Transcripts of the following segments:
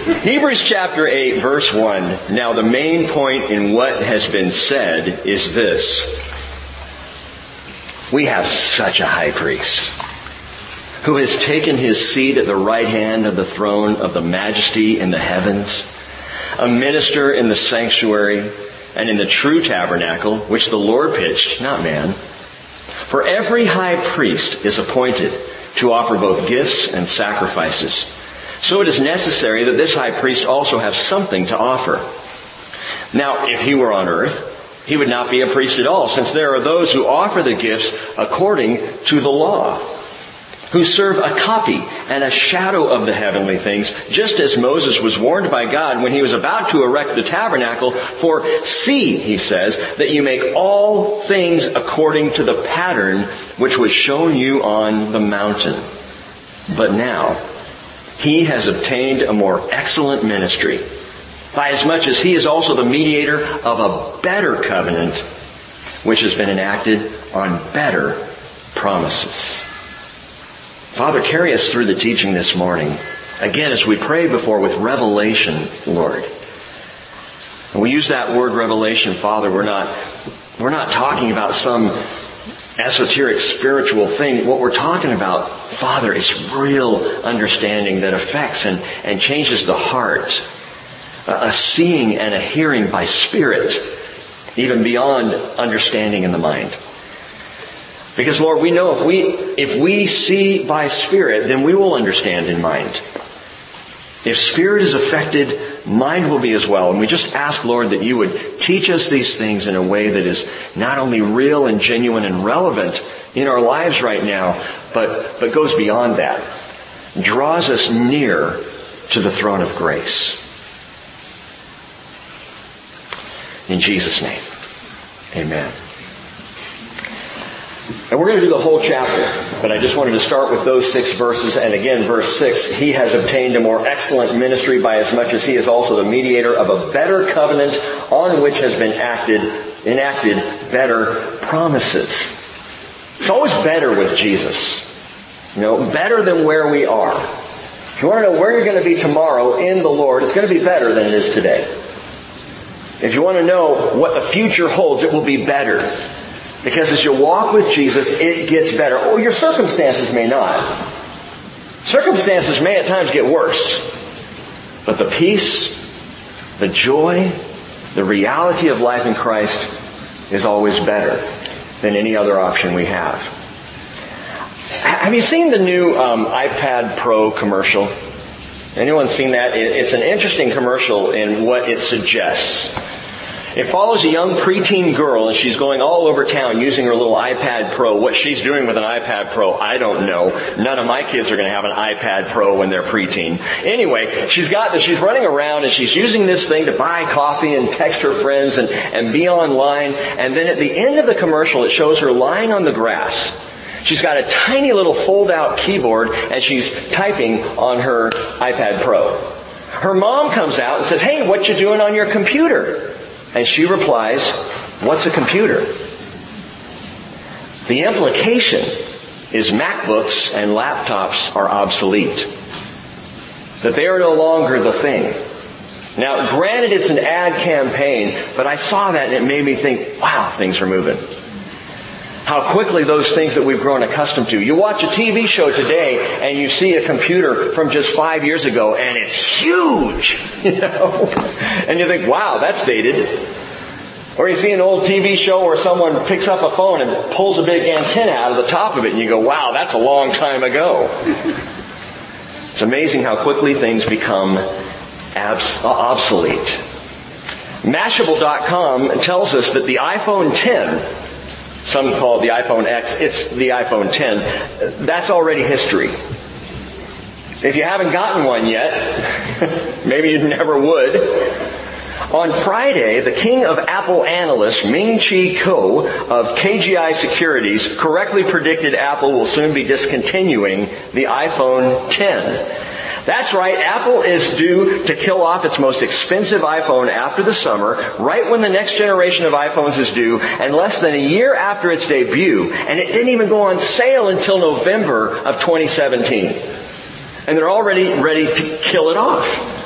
Hebrews chapter 8 verse 1. Now the main point in what has been said is this. We have such a high priest who has taken his seat at the right hand of the throne of the majesty in the heavens, a minister in the sanctuary and in the true tabernacle, which the Lord pitched, not man. For every high priest is appointed to offer both gifts and sacrifices. So it is necessary that this high priest also have something to offer. Now, if he were on earth, he would not be a priest at all, since there are those who offer the gifts according to the law who serve a copy and a shadow of the heavenly things, just as Moses was warned by God when he was about to erect the tabernacle, for see, he says, that you make all things according to the pattern which was shown you on the mountain. But now, he has obtained a more excellent ministry, by as much as he is also the mediator of a better covenant, which has been enacted on better promises. Father, carry us through the teaching this morning. Again, as we prayed before with revelation, Lord. And we use that word revelation, Father, we're not, we're not talking about some esoteric spiritual thing. What we're talking about, Father, is real understanding that affects and, and changes the heart. A, a seeing and a hearing by spirit, even beyond understanding in the mind. Because Lord, we know if we, if we see by spirit, then we will understand in mind. If spirit is affected, mind will be as well. And we just ask, Lord, that you would teach us these things in a way that is not only real and genuine and relevant in our lives right now, but, but goes beyond that. Draws us near to the throne of grace. In Jesus' name. Amen. And we're going to do the whole chapter, but I just wanted to start with those six verses. And again, verse six, he has obtained a more excellent ministry by as much as he is also the mediator of a better covenant on which has been acted, enacted better promises. It's always better with Jesus. You know, better than where we are. If you want to know where you're going to be tomorrow in the Lord, it's going to be better than it is today. If you want to know what the future holds, it will be better. Because as you walk with Jesus, it gets better. Or your circumstances may not. Circumstances may at times get worse. But the peace, the joy, the reality of life in Christ is always better than any other option we have. Have you seen the new um, iPad Pro commercial? Anyone seen that? It's an interesting commercial in what it suggests. It follows a young preteen girl and she's going all over town using her little iPad Pro. What she's doing with an iPad Pro, I don't know. None of my kids are going to have an iPad Pro when they're preteen. Anyway, she's got this, she's running around and she's using this thing to buy coffee and text her friends and, and be online. And then at the end of the commercial, it shows her lying on the grass. She's got a tiny little fold out keyboard and she's typing on her iPad Pro. Her mom comes out and says, hey, what you doing on your computer? And she replies, what's a computer? The implication is MacBooks and laptops are obsolete. That they are no longer the thing. Now, granted it's an ad campaign, but I saw that and it made me think, wow, things are moving. How quickly those things that we've grown accustomed to. You watch a TV show today and you see a computer from just five years ago and it's huge, you know? And you think, wow, that's dated. Or you see an old TV show where someone picks up a phone and pulls a big antenna out of the top of it and you go, wow, that's a long time ago. It's amazing how quickly things become abs- obsolete. Mashable.com tells us that the iPhone 10, some call it the iPhone X, it's the iPhone 10, that's already history. If you haven't gotten one yet, maybe you never would, on Friday, the king of Apple analysts, Ming Chi Kuo of KGI Securities, correctly predicted Apple will soon be discontinuing the iPhone 10. That's right, Apple is due to kill off its most expensive iPhone after the summer, right when the next generation of iPhones is due, and less than a year after its debut, and it didn't even go on sale until November of 2017. And they're already ready to kill it off.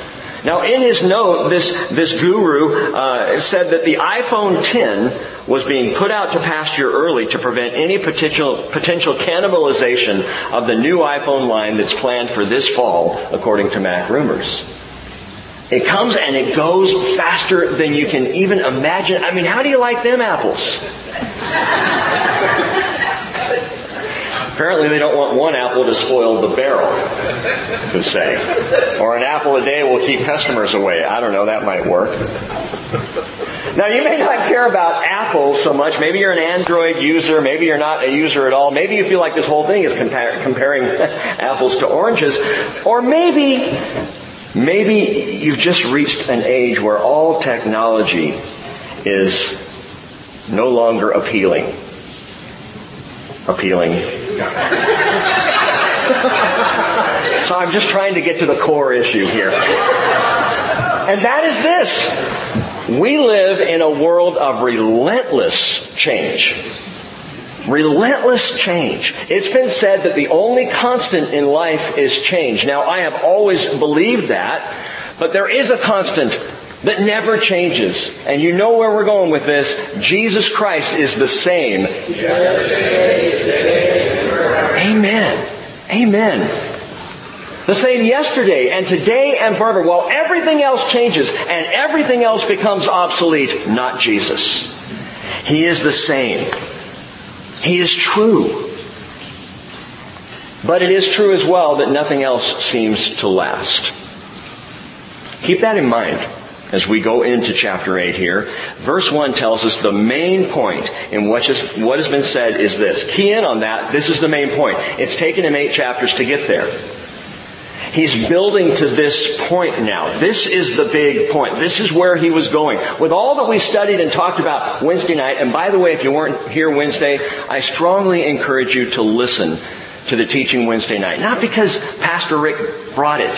Now, in his note, this, this guru uh, said that the iPhone 10 was being put out to pasture early to prevent any potential, potential cannibalization of the new iPhone line that's planned for this fall, according to Mac Rumors. It comes and it goes faster than you can even imagine. I mean, how do you like them apples? Apparently they don't want one apple to spoil the barrel, to say. Or an apple a day will keep customers away. I don't know, that might work. Now you may not care about Apple so much. Maybe you're an Android user. Maybe you're not a user at all. Maybe you feel like this whole thing is compar- comparing apples to oranges. Or maybe, maybe you've just reached an age where all technology is no longer appealing. Appealing so I'm just trying to get to the core issue here. And that is this. We live in a world of relentless change. Relentless change. It's been said that the only constant in life is change. Now, I have always believed that, but there is a constant that never changes. And you know where we're going with this. Jesus Christ is the same. Amen. Amen. The same yesterday and today and forever. While everything else changes and everything else becomes obsolete, not Jesus. He is the same. He is true. But it is true as well that nothing else seems to last. Keep that in mind as we go into chapter 8 here. Verse 1 tells us the main point in what, just, what has been said is this. Key in on that. This is the main point. It's taken him eight chapters to get there. He's building to this point now. This is the big point. This is where he was going. With all that we studied and talked about Wednesday night, and by the way, if you weren't here Wednesday, I strongly encourage you to listen to the teaching Wednesday night. Not because Pastor Rick brought it,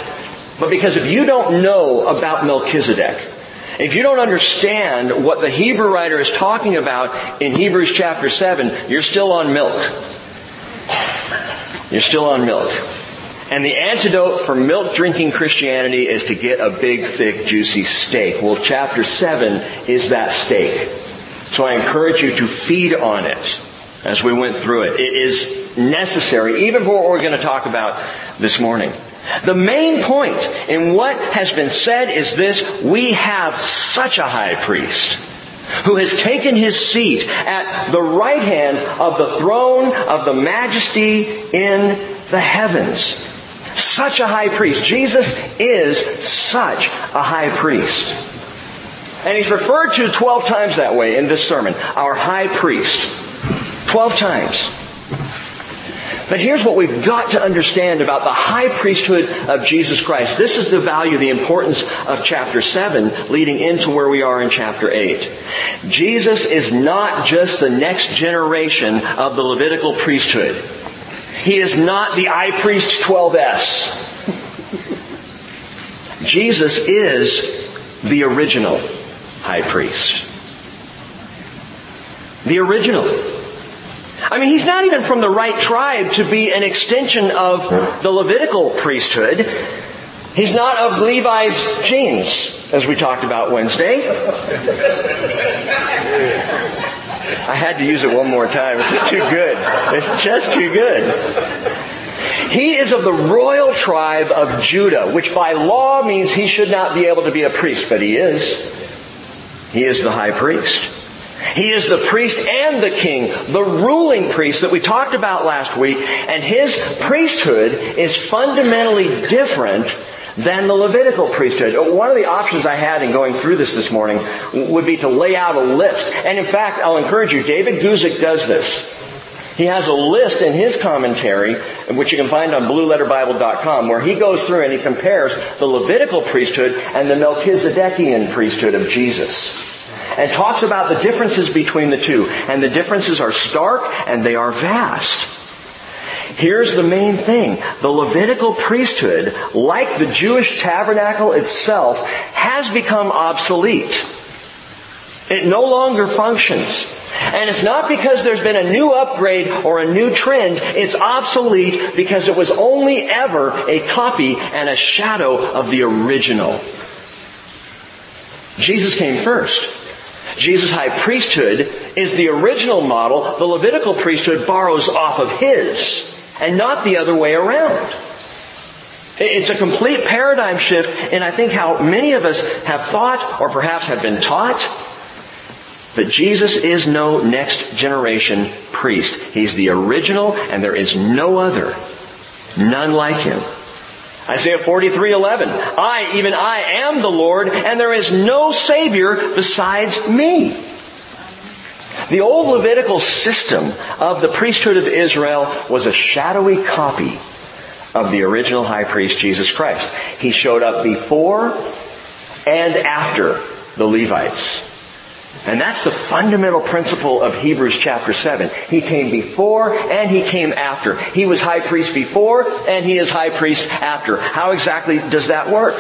but because if you don't know about Melchizedek, if you don't understand what the Hebrew writer is talking about in Hebrews chapter 7, you're still on milk. You're still on milk. And the antidote for milk drinking Christianity is to get a big, thick, juicy steak. Well, chapter 7 is that steak. So I encourage you to feed on it as we went through it. It is necessary, even for what we're going to talk about this morning. The main point in what has been said is this, we have such a high priest who has taken his seat at the right hand of the throne of the majesty in the heavens. Such a high priest. Jesus is such a high priest. And he's referred to 12 times that way in this sermon. Our high priest. 12 times. But here's what we've got to understand about the high priesthood of Jesus Christ. This is the value, the importance of chapter 7 leading into where we are in chapter 8. Jesus is not just the next generation of the Levitical priesthood. He is not the high priest 12S. Jesus is the original high priest. The original. I mean, he's not even from the right tribe to be an extension of the Levitical priesthood. He's not of Levi's genes, as we talked about Wednesday. I had to use it one more time. It's just too good. It's just too good. He is of the royal tribe of Judah, which by law means he should not be able to be a priest, but he is. He is the high priest. He is the priest and the king, the ruling priest that we talked about last week, and his priesthood is fundamentally different than the Levitical priesthood. One of the options I had in going through this this morning would be to lay out a list. And in fact, I'll encourage you, David Guzik does this. He has a list in his commentary, which you can find on blueletterbible.com, where he goes through and he compares the Levitical priesthood and the Melchizedekian priesthood of Jesus and talks about the differences between the two. And the differences are stark and they are vast. Here's the main thing. The Levitical priesthood, like the Jewish tabernacle itself, has become obsolete. It no longer functions. And it's not because there's been a new upgrade or a new trend. It's obsolete because it was only ever a copy and a shadow of the original. Jesus came first. Jesus' high priesthood is the original model. The Levitical priesthood borrows off of his and not the other way around. It's a complete paradigm shift in I think how many of us have thought or perhaps have been taught that Jesus is no next generation priest. He's the original and there is no other. None like him. Isaiah 43:11. I, even I am the Lord and there is no savior besides me. The old Levitical system of the priesthood of Israel was a shadowy copy of the original high priest Jesus Christ. He showed up before and after the Levites. And that's the fundamental principle of Hebrews chapter 7. He came before and he came after. He was high priest before and he is high priest after. How exactly does that work?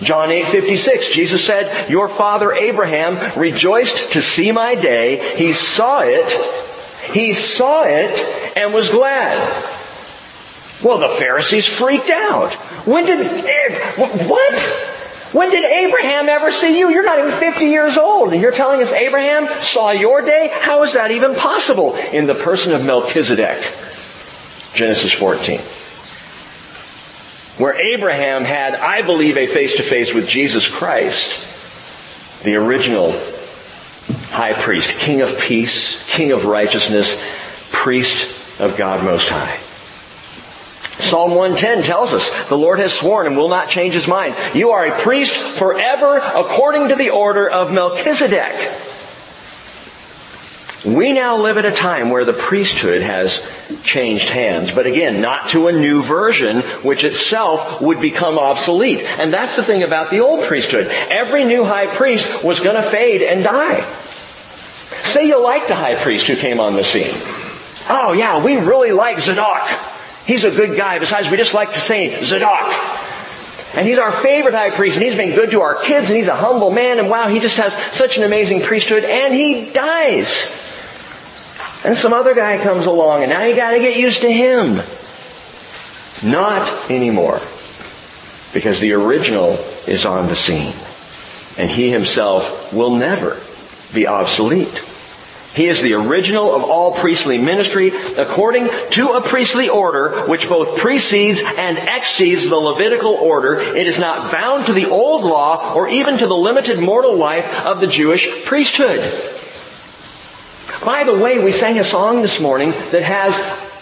John 8:56 Jesus said, "Your father Abraham rejoiced to see my day. He saw it. He saw it and was glad." Well, the Pharisees freaked out. When did eh, what? When did Abraham ever see you? You're not even 50 years old and you're telling us Abraham saw your day? How is that even possible? In the person of Melchizedek. Genesis 14. Where Abraham had, I believe, a face to face with Jesus Christ, the original high priest, king of peace, king of righteousness, priest of God most high. Psalm 110 tells us, the Lord has sworn and will not change his mind. You are a priest forever according to the order of Melchizedek. We now live at a time where the priesthood has changed hands, but again, not to a new version, which itself would become obsolete. And that's the thing about the old priesthood. Every new high priest was gonna fade and die. Say you like the high priest who came on the scene. Oh yeah, we really like Zadok. He's a good guy. Besides, we just like to say Zadok. And he's our favorite high priest, and he's been good to our kids, and he's a humble man, and wow, he just has such an amazing priesthood, and he dies. And some other guy comes along, and now you gotta get used to him. Not anymore. Because the original is on the scene. And he himself will never be obsolete. He is the original of all priestly ministry according to a priestly order which both precedes and exceeds the Levitical order. It is not bound to the old law or even to the limited mortal life of the Jewish priesthood. By the way, we sang a song this morning that has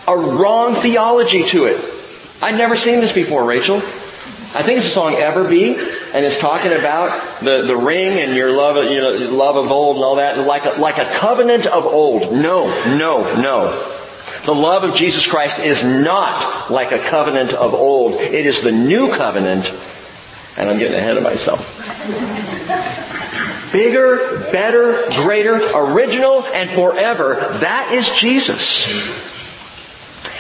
a wrong theology to it. I'd never seen this before, Rachel. I think it's the song Ever Be, and it's talking about the, the ring and your love, you know, love of old and all that, like a, like a covenant of old. No, no, no. The love of Jesus Christ is not like a covenant of old. It is the new covenant, and I'm getting ahead of myself. Bigger, better, greater, original, and forever. That is Jesus.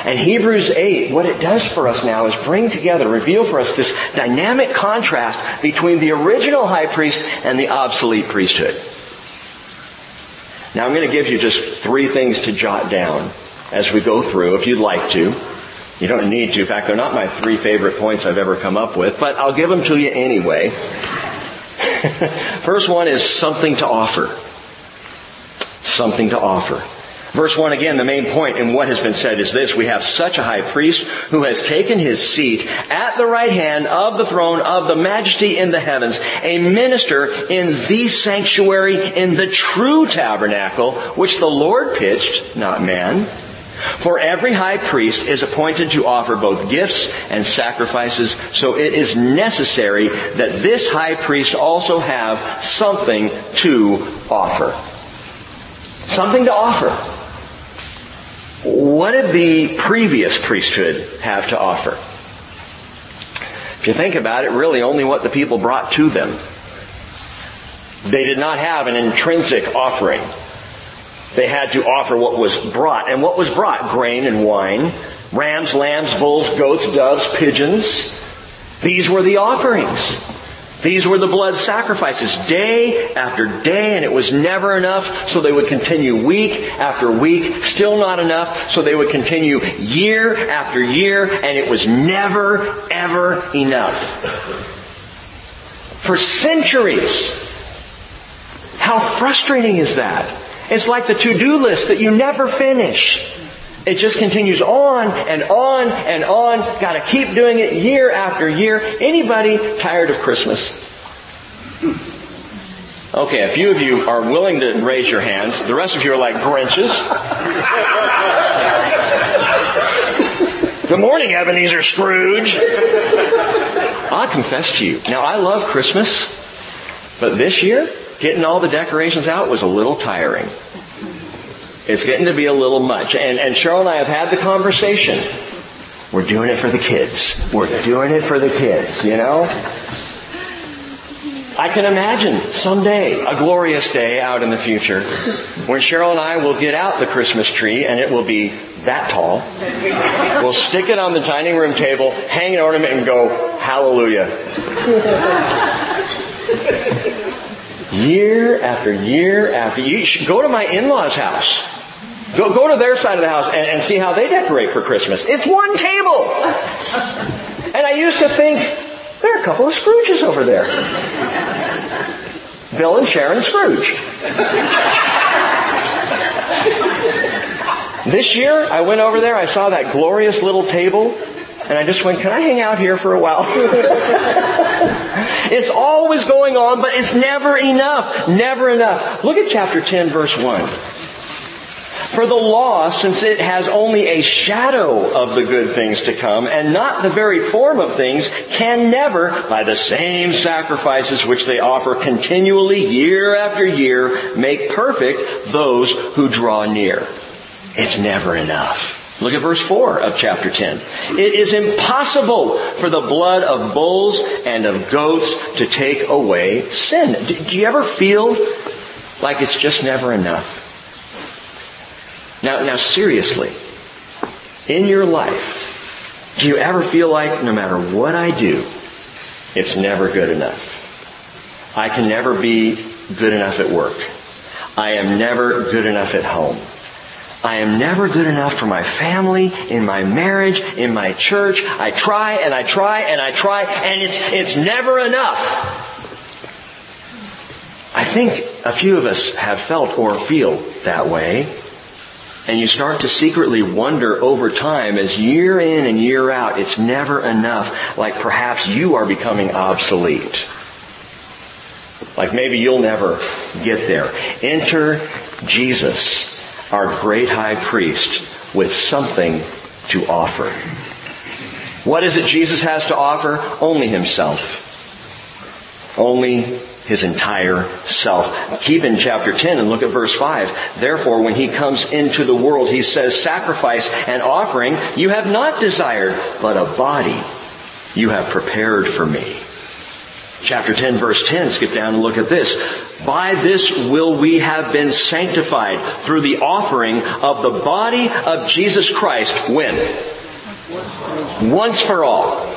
And Hebrews 8, what it does for us now is bring together, reveal for us this dynamic contrast between the original high priest and the obsolete priesthood. Now I'm going to give you just three things to jot down as we go through, if you'd like to. You don't need to. In fact, they're not my three favorite points I've ever come up with, but I'll give them to you anyway. First one is something to offer. Something to offer. Verse 1 again, the main point in what has been said is this. We have such a high priest who has taken his seat at the right hand of the throne of the majesty in the heavens, a minister in the sanctuary in the true tabernacle, which the Lord pitched, not man. For every high priest is appointed to offer both gifts and sacrifices, so it is necessary that this high priest also have something to offer. Something to offer. What did the previous priesthood have to offer? If you think about it, really only what the people brought to them. They did not have an intrinsic offering. They had to offer what was brought. And what was brought? Grain and wine, rams, lambs, bulls, goats, doves, pigeons. These were the offerings. These were the blood sacrifices day after day and it was never enough so they would continue week after week, still not enough so they would continue year after year and it was never ever enough. For centuries, How frustrating is that? It's like the to-do list that you never finish. It just continues on and on and on. Gotta keep doing it year after year. Anybody tired of Christmas? Okay, a few of you are willing to raise your hands. The rest of you are like Grinches. Good morning, Ebenezer Scrooge. I confess to you. Now, I love Christmas, but this year, getting all the decorations out was a little tiring. It's getting to be a little much. And, and Cheryl and I have had the conversation. We're doing it for the kids. We're doing it for the kids, you know? I can imagine someday, a glorious day out in the future, when Cheryl and I will get out the Christmas tree and it will be that tall. We'll stick it on the dining room table, hang an ornament and go, hallelujah. year after year after year. Go to my in-laws house. Go, go to their side of the house and, and see how they decorate for Christmas. It's one table. And I used to think, there are a couple of Scrooges over there. Bill and Sharon Scrooge. This year, I went over there, I saw that glorious little table, and I just went, can I hang out here for a while? it's always going on, but it's never enough. Never enough. Look at chapter 10 verse 1. For the law, since it has only a shadow of the good things to come and not the very form of things, can never, by the same sacrifices which they offer continually year after year, make perfect those who draw near. It's never enough. Look at verse 4 of chapter 10. It is impossible for the blood of bulls and of goats to take away sin. Do you ever feel like it's just never enough? Now, now seriously, in your life, do you ever feel like no matter what I do, it's never good enough? I can never be good enough at work. I am never good enough at home. I am never good enough for my family, in my marriage, in my church. I try and I try and I try and it's, it's never enough. I think a few of us have felt or feel that way. And you start to secretly wonder over time as year in and year out, it's never enough, like perhaps you are becoming obsolete. Like maybe you'll never get there. Enter Jesus our great high priest with something to offer. What is it Jesus has to offer? Only himself. Only his entire self. Keep in chapter 10 and look at verse 5. Therefore, when he comes into the world, he says, sacrifice and offering you have not desired, but a body you have prepared for me. Chapter 10 verse 10, skip down and look at this. By this will we have been sanctified through the offering of the body of Jesus Christ. When? Once for all.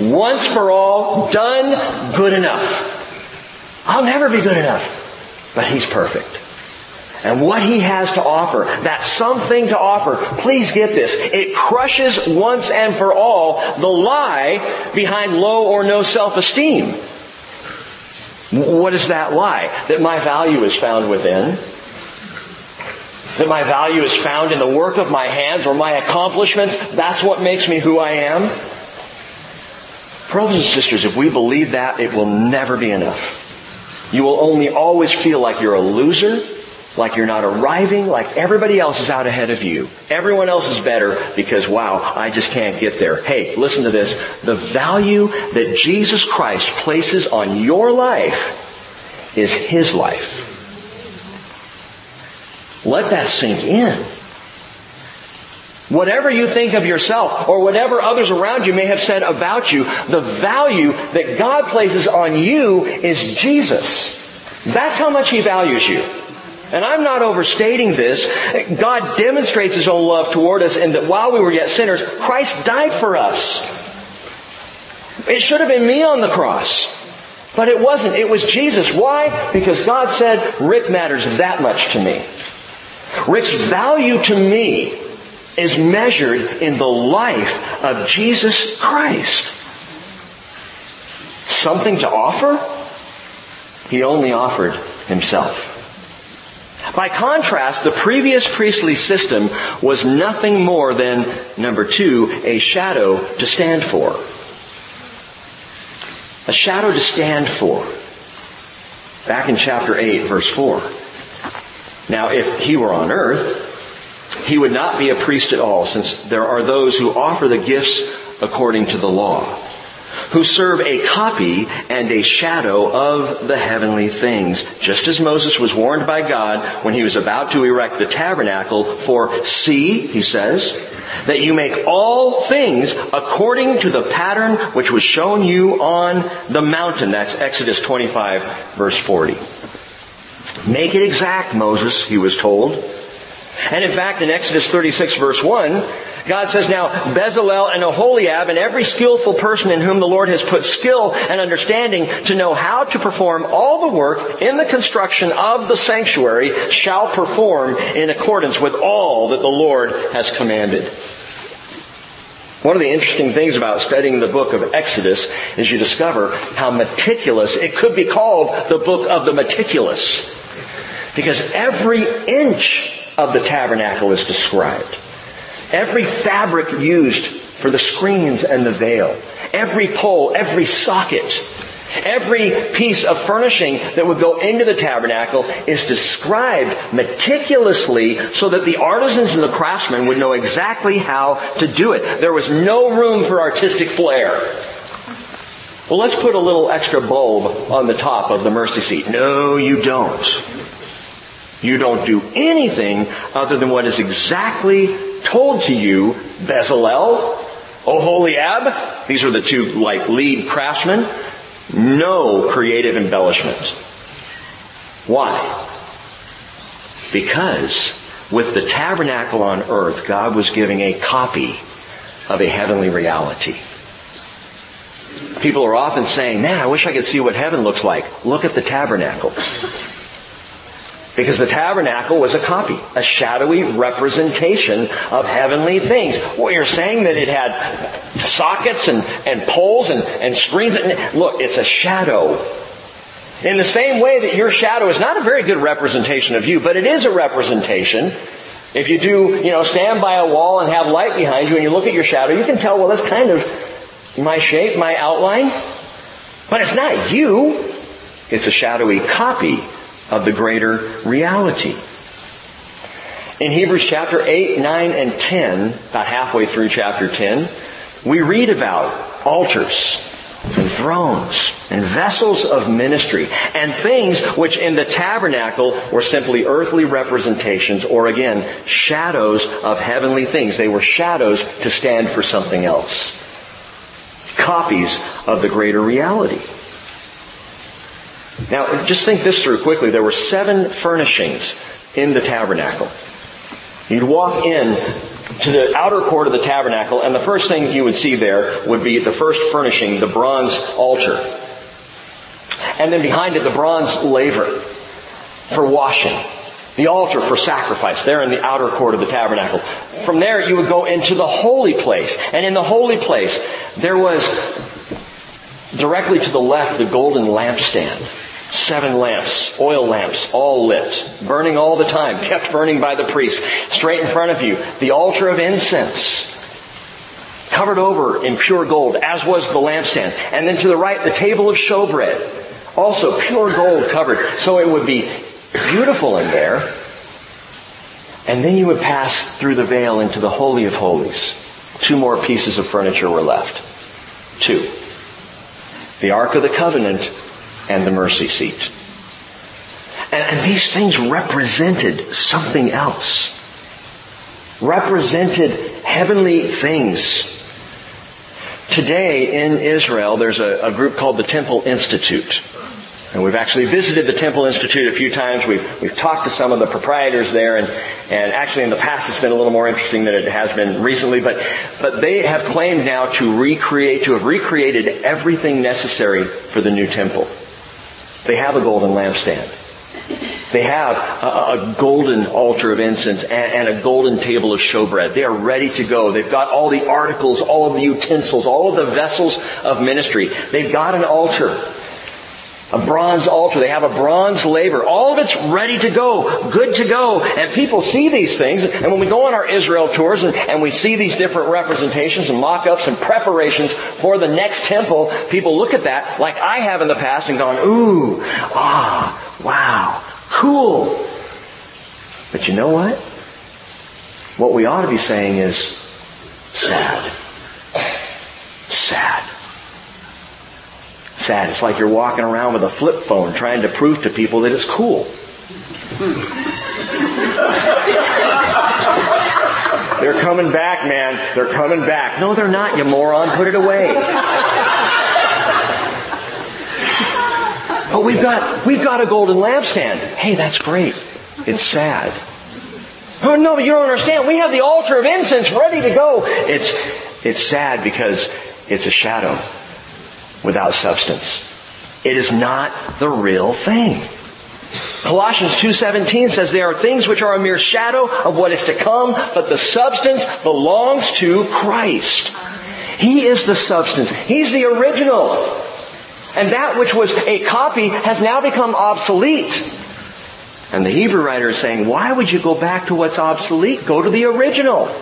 Once for all, done, good enough. I'll never be good enough. But He's perfect. And what He has to offer, that something to offer, please get this. It crushes once and for all the lie behind low or no self-esteem. What is that lie? That my value is found within. That my value is found in the work of my hands or my accomplishments. That's what makes me who I am. Brothers and sisters, if we believe that, it will never be enough. You will only always feel like you're a loser like you're not arriving, like everybody else is out ahead of you. Everyone else is better because wow, I just can't get there. Hey, listen to this. The value that Jesus Christ places on your life is His life. Let that sink in. Whatever you think of yourself or whatever others around you may have said about you, the value that God places on you is Jesus. That's how much He values you. And I'm not overstating this. God demonstrates His own love toward us in that while we were yet sinners, Christ died for us. It should have been me on the cross. But it wasn't. It was Jesus. Why? Because God said, Rick matters that much to me. Rick's value to me is measured in the life of Jesus Christ. Something to offer? He only offered himself. By contrast, the previous priestly system was nothing more than, number two, a shadow to stand for. A shadow to stand for. Back in chapter 8, verse 4. Now, if he were on earth, he would not be a priest at all, since there are those who offer the gifts according to the law who serve a copy and a shadow of the heavenly things. Just as Moses was warned by God when he was about to erect the tabernacle for see, he says, that you make all things according to the pattern which was shown you on the mountain. That's Exodus 25 verse 40. Make it exact, Moses, he was told. And in fact, in Exodus 36 verse 1, God says now, Bezalel and Oholiab and every skillful person in whom the Lord has put skill and understanding to know how to perform all the work in the construction of the sanctuary shall perform in accordance with all that the Lord has commanded. One of the interesting things about studying the book of Exodus is you discover how meticulous, it could be called the book of the meticulous. Because every inch of the tabernacle is described. Every fabric used for the screens and the veil. Every pole, every socket, every piece of furnishing that would go into the tabernacle is described meticulously so that the artisans and the craftsmen would know exactly how to do it. There was no room for artistic flair. Well, let's put a little extra bulb on the top of the mercy seat. No, you don't. You don't do anything other than what is exactly told to you, Bezalel, Oholiab, these are the two like lead craftsmen, no creative embellishments. Why? Because with the tabernacle on earth, God was giving a copy of a heavenly reality. People are often saying, man, I wish I could see what heaven looks like. Look at the tabernacle. Because the tabernacle was a copy, a shadowy representation of heavenly things. Well, you're saying that it had sockets and, and poles and, and screens. Look, it's a shadow. In the same way that your shadow is not a very good representation of you, but it is a representation. If you do, you know, stand by a wall and have light behind you and you look at your shadow, you can tell, well, that's kind of my shape, my outline. But it's not you. It's a shadowy copy of the greater reality. In Hebrews chapter 8, 9, and 10, about halfway through chapter 10, we read about altars and thrones and vessels of ministry and things which in the tabernacle were simply earthly representations or again, shadows of heavenly things. They were shadows to stand for something else. Copies of the greater reality. Now, just think this through quickly. There were seven furnishings in the tabernacle. You'd walk in to the outer court of the tabernacle, and the first thing you would see there would be the first furnishing, the bronze altar. And then behind it, the bronze laver for washing. The altar for sacrifice there in the outer court of the tabernacle. From there, you would go into the holy place. And in the holy place, there was directly to the left the golden lampstand Seven lamps, oil lamps, all lit, burning all the time, kept burning by the priest. Straight in front of you, the altar of incense, covered over in pure gold, as was the lampstand. And then to the right, the table of showbread, also pure gold covered, so it would be beautiful in there. And then you would pass through the veil into the Holy of Holies. Two more pieces of furniture were left. Two. The Ark of the Covenant and the mercy seat. And, and these things represented something else. Represented heavenly things. Today in Israel, there's a, a group called the Temple Institute. And we've actually visited the Temple Institute a few times. We've, we've talked to some of the proprietors there and, and actually in the past it's been a little more interesting than it has been recently, but, but they have claimed now to recreate, to have recreated everything necessary for the new temple. They have a golden lampstand. They have a, golden altar of incense and, and, a golden table of showbread. They are ready to go. They've got all the articles, all of the utensils, all of the vessels of ministry. They've got an altar. A bronze altar. They have a bronze laver. All of it's ready to go, good to go. And people see these things. And when we go on our Israel tours and, and we see these different representations and mock-ups and preparations for the next temple, people look at that like I have in the past and gone, ooh, ah, wow, cool. But you know what? What we ought to be saying is sad. Sad sad. It's like you're walking around with a flip phone trying to prove to people that it's cool. they're coming back, man. They're coming back. No, they're not, you moron. Put it away. But we've got, we've got a golden lampstand. Hey, that's great. It's sad. Oh no, but you don't understand. We have the altar of incense ready to go. It's, it's sad because it's a shadow without substance. It is not the real thing. Colossians 2.17 says there are things which are a mere shadow of what is to come, but the substance belongs to Christ. He is the substance. He's the original. And that which was a copy has now become obsolete. And the Hebrew writer is saying, why would you go back to what's obsolete? Go to the original.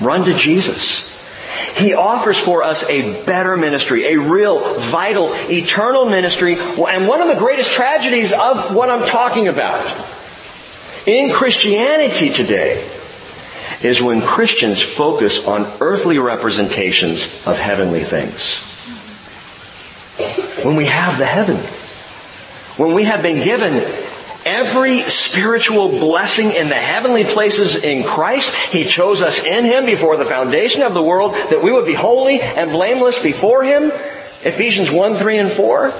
Run to Jesus. He offers for us a better ministry, a real, vital, eternal ministry, and one of the greatest tragedies of what I'm talking about in Christianity today is when Christians focus on earthly representations of heavenly things. When we have the heaven, when we have been given every spiritual blessing in the heavenly places in Christ. He chose us in Him before the foundation of the world that we would be holy and blameless before Him. Ephesians 1, 3, and 4.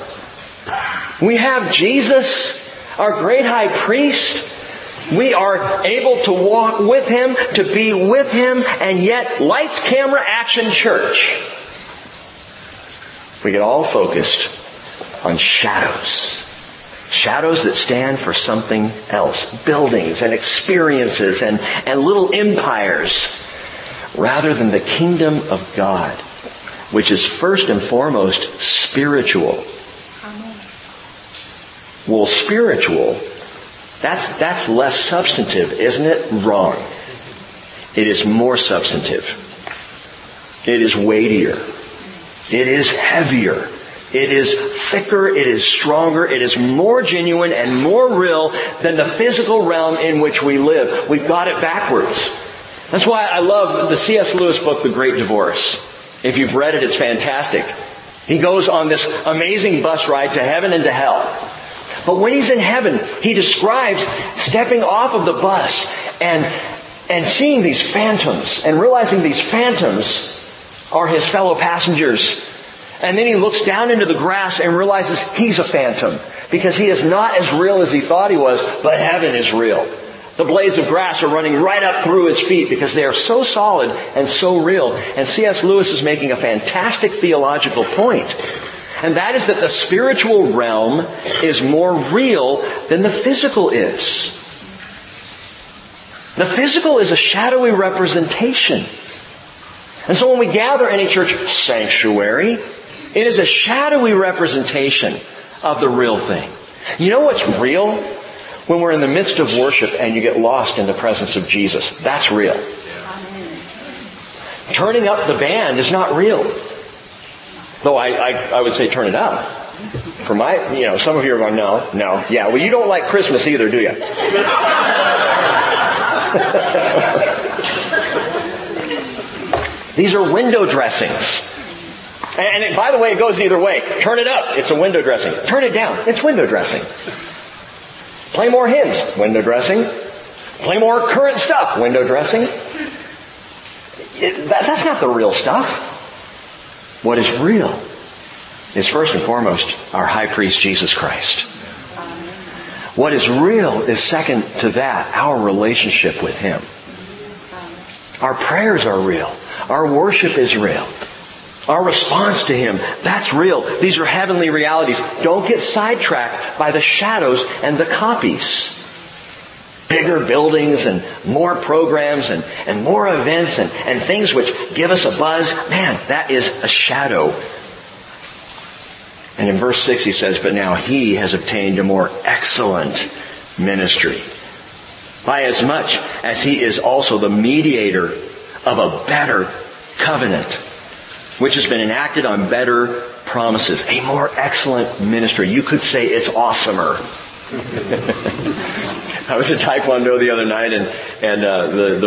We have Jesus, our great high priest. We are able to walk with Him, to be with Him, and yet lights, camera, action, church. We get all focused on shadows Shadows that stand for something else. Buildings and experiences and, and little empires. Rather than the kingdom of God, which is first and foremost spiritual. Well, spiritual, that's, that's less substantive, isn't it? Wrong. It is more substantive. It is weightier. It is heavier. It is thicker, it is stronger, it is more genuine and more real than the physical realm in which we live. We've got it backwards. That's why I love the C.S. Lewis book, The Great Divorce. If you've read it, it's fantastic. He goes on this amazing bus ride to heaven and to hell. But when he's in heaven, he describes stepping off of the bus and, and seeing these phantoms and realizing these phantoms are his fellow passengers and then he looks down into the grass and realizes he's a phantom because he is not as real as he thought he was, but heaven is real. The blades of grass are running right up through his feet because they are so solid and so real. And C.S. Lewis is making a fantastic theological point. And that is that the spiritual realm is more real than the physical is. The physical is a shadowy representation. And so when we gather in a church sanctuary, it is a shadowy representation of the real thing. You know what's real? When we're in the midst of worship and you get lost in the presence of Jesus. That's real. Turning up the band is not real. Though I, I, I would say turn it up. For my, you know, some of you are going, no, no, yeah. Well, you don't like Christmas either, do you? These are window dressings. And, it, by the way, it goes either way. Turn it up. It's a window dressing. Turn it down. It's window dressing. Play more hymns. Window dressing. Play more current stuff. Window dressing. It, that, that's not the real stuff. What is real is first and foremost our high priest Jesus Christ. What is real is second to that our relationship with Him. Our prayers are real. Our worship is real. Our response to Him, that's real. These are heavenly realities. Don't get sidetracked by the shadows and the copies. Bigger buildings and more programs and, and more events and, and things which give us a buzz. Man, that is a shadow. And in verse 6 he says, but now he has obtained a more excellent ministry. By as much as he is also the mediator of a better covenant, which has been enacted on better promises. A more excellent ministry. You could say it's awesomer. I was at Taekwondo the other night and, and uh, the,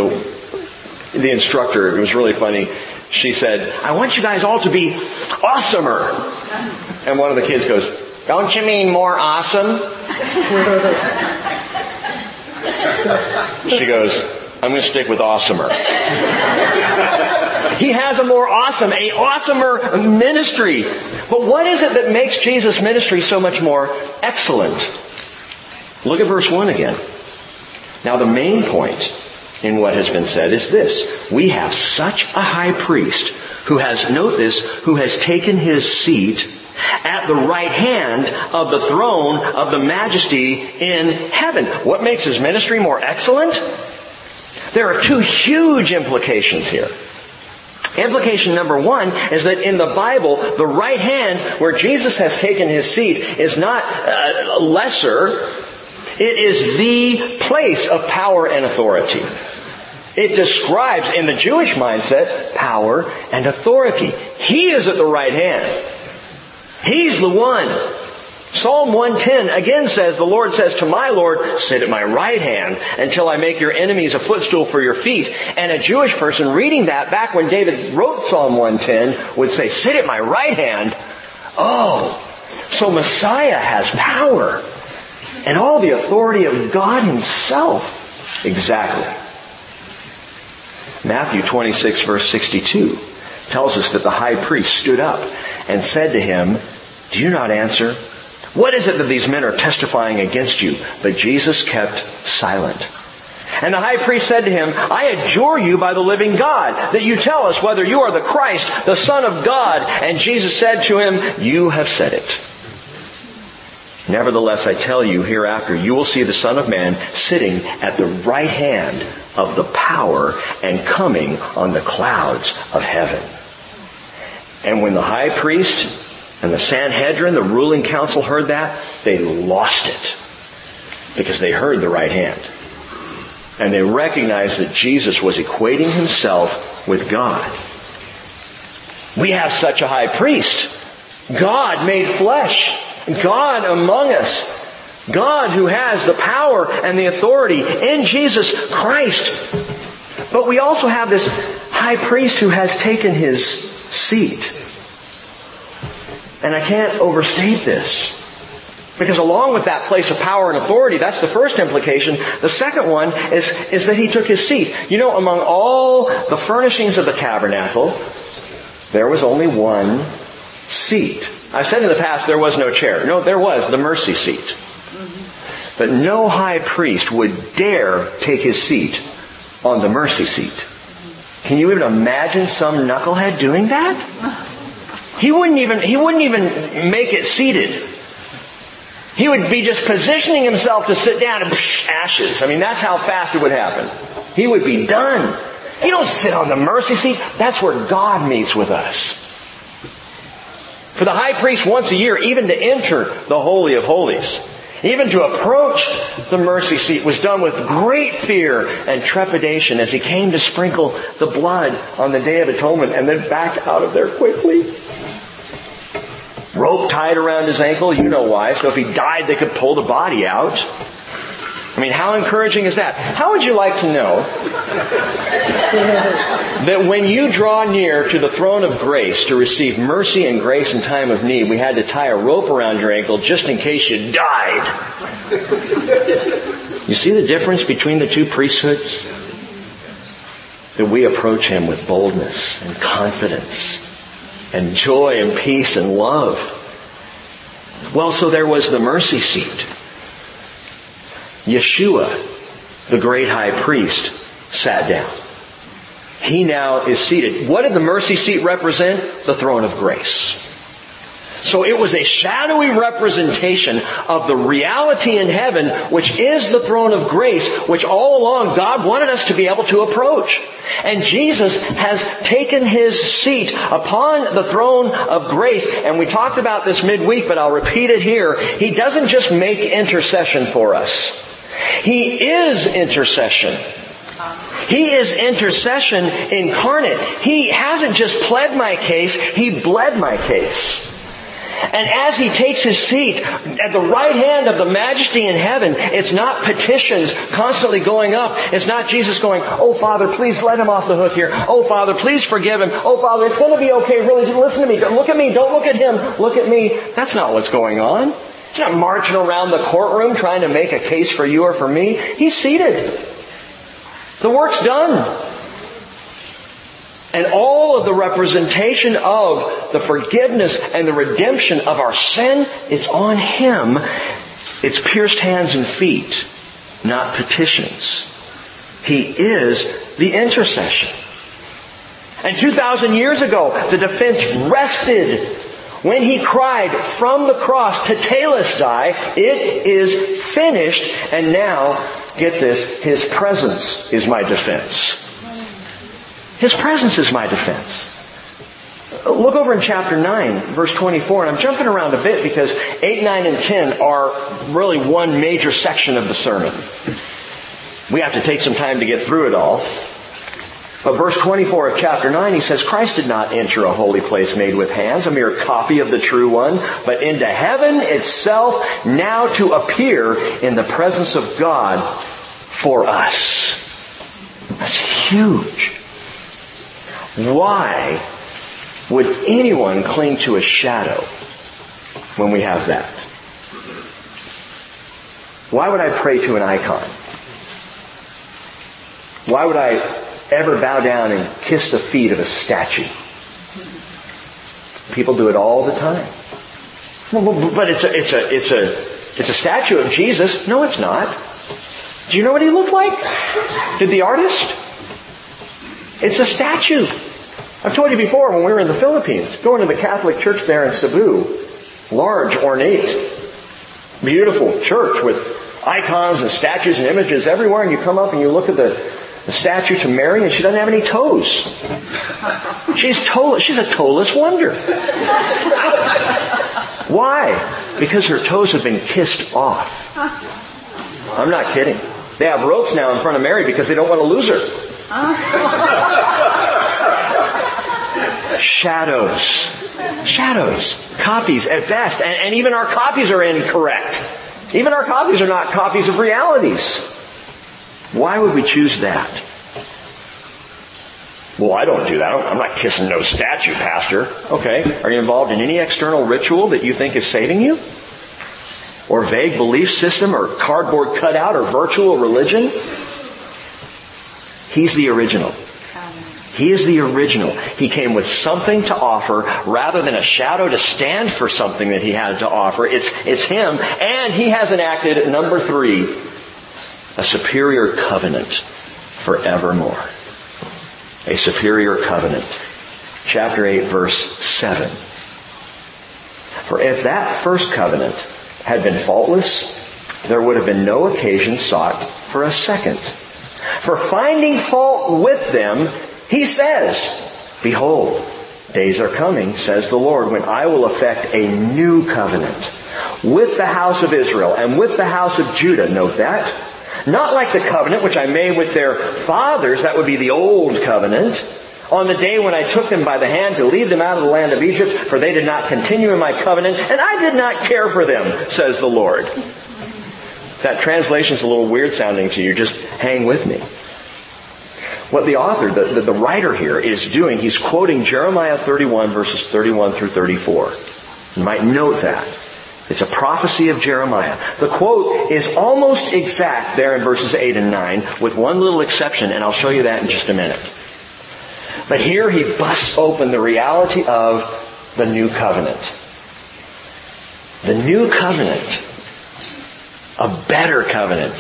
the, the instructor, it was really funny, she said, I want you guys all to be awesomer. And one of the kids goes, don't you mean more awesome? she goes, I'm going to stick with awesomer. he has a more awesome, a awesomer ministry. But what is it that makes Jesus' ministry so much more excellent? Look at verse 1 again. Now the main point in what has been said is this. We have such a high priest who has, note this, who has taken his seat at the right hand of the throne of the majesty in heaven. What makes his ministry more excellent? There are two huge implications here. Implication number one is that in the Bible, the right hand where Jesus has taken his seat is not uh, lesser. It is the place of power and authority. It describes in the Jewish mindset power and authority. He is at the right hand. He's the one. Psalm 110 again says, the Lord says to my Lord, sit at my right hand until I make your enemies a footstool for your feet. And a Jewish person reading that back when David wrote Psalm 110 would say, sit at my right hand. Oh, so Messiah has power and all the authority of God himself. Exactly. Matthew 26 verse 62 tells us that the high priest stood up and said to him, do you not answer? What is it that these men are testifying against you? But Jesus kept silent. And the high priest said to him, I adjure you by the living God that you tell us whether you are the Christ, the Son of God. And Jesus said to him, you have said it. Nevertheless, I tell you, hereafter you will see the Son of Man sitting at the right hand of the power and coming on the clouds of heaven. And when the high priest and the Sanhedrin, the ruling council heard that, they lost it. Because they heard the right hand. And they recognized that Jesus was equating himself with God. We have such a high priest. God made flesh. God among us. God who has the power and the authority in Jesus Christ. But we also have this high priest who has taken his seat. And I can't overstate this. Because along with that place of power and authority, that's the first implication. The second one is, is that he took his seat. You know, among all the furnishings of the tabernacle, there was only one seat. I've said in the past there was no chair. No, there was the mercy seat. But no high priest would dare take his seat on the mercy seat. Can you even imagine some knucklehead doing that? He wouldn't even, he wouldn't even make it seated. He would be just positioning himself to sit down and psh, ashes. I mean, that's how fast it would happen. He would be done. You don't sit on the mercy seat. That's where God meets with us. For the high priest once a year, even to enter the Holy of Holies, even to approach the mercy seat was done with great fear and trepidation as he came to sprinkle the blood on the Day of Atonement and then back out of there quickly rope tied around his ankle. You know why. So if he died, they could pull the body out. I mean, how encouraging is that? How would you like to know that when you draw near to the throne of grace to receive mercy and grace in time of need, we had to tie a rope around your ankle just in case you died? You see the difference between the two priesthoods? That we approach him with boldness and confidence and joy and peace and love. Well, so there was the mercy seat. Yeshua, the great high priest, sat down. He now is seated. What did the mercy seat represent? The throne of grace. So it was a shadowy representation of the reality in heaven, which is the throne of grace, which all along God wanted us to be able to approach. And Jesus has taken his seat upon the throne of grace. And we talked about this midweek, but I'll repeat it here. He doesn't just make intercession for us. He is intercession. He is intercession incarnate. He hasn't just pled my case, He bled my case. And as he takes his seat at the right hand of the majesty in heaven, it's not petitions constantly going up. It's not Jesus going, Oh Father, please let him off the hook here. Oh Father, please forgive him. Oh Father, it's going to be okay. Really, listen to me. Look at me. Don't look at him. Look at me. That's not what's going on. He's not marching around the courtroom trying to make a case for you or for me. He's seated. The work's done. And all of the representation of the forgiveness and the redemption of our sin is on Him. It's pierced hands and feet, not petitions. He is the intercession. And 2,000 years ago, the defense rested when he cried from the cross, to Tetelestai, it is finished. And now, get this, his presence is my defense. His presence is my defense. Look over in chapter 9, verse 24, and I'm jumping around a bit because 8, 9, and 10 are really one major section of the sermon. We have to take some time to get through it all. But verse 24 of chapter 9, he says, Christ did not enter a holy place made with hands, a mere copy of the true one, but into heaven itself, now to appear in the presence of God for us. That's huge. Why would anyone cling to a shadow when we have that? Why would I pray to an icon? Why would I ever bow down and kiss the feet of a statue? People do it all the time. But it's a, it's a, it's a, it's a statue of Jesus. No, it's not. Do you know what he looked like? Did the artist? It's a statue. I've told you before when we were in the Philippines, going to the Catholic church there in Cebu, large, ornate, beautiful church with icons and statues and images everywhere, and you come up and you look at the, the statue to Mary, and she doesn't have any toes. She's toeless. She's a toeless wonder. Why? Because her toes have been kissed off. I'm not kidding. They have ropes now in front of Mary because they don't want to lose her. shadows. Shadows. Copies at best. And, and, even our copies are incorrect. Even our copies are not copies of realities. Why would we choose that? Well, I don't do that. I'm not kissing no statue, Pastor. Okay. Are you involved in any external ritual that you think is saving you? Or vague belief system or cardboard cutout or virtual religion? He's the original. He is the original. He came with something to offer rather than a shadow to stand for something that he had to offer. It's, it's him. And he hasn't enacted, number three, a superior covenant forevermore. A superior covenant. Chapter 8 verse 7. For if that first covenant had been faultless, there would have been no occasion sought for a second. For finding fault with them, he says, Behold, days are coming, says the Lord, when I will effect a new covenant with the house of Israel and with the house of Judah. Note that. Not like the covenant which I made with their fathers, that would be the old covenant, on the day when I took them by the hand to lead them out of the land of Egypt, for they did not continue in my covenant, and I did not care for them, says the Lord. That translation is a little weird sounding to you. Just hang with me. What the author, the, the, the writer here is doing, he's quoting Jeremiah 31 verses 31 through 34. You might note that. It's a prophecy of Jeremiah. The quote is almost exact there in verses 8 and 9, with one little exception, and I'll show you that in just a minute. But here he busts open the reality of the new covenant. The new covenant. A better covenant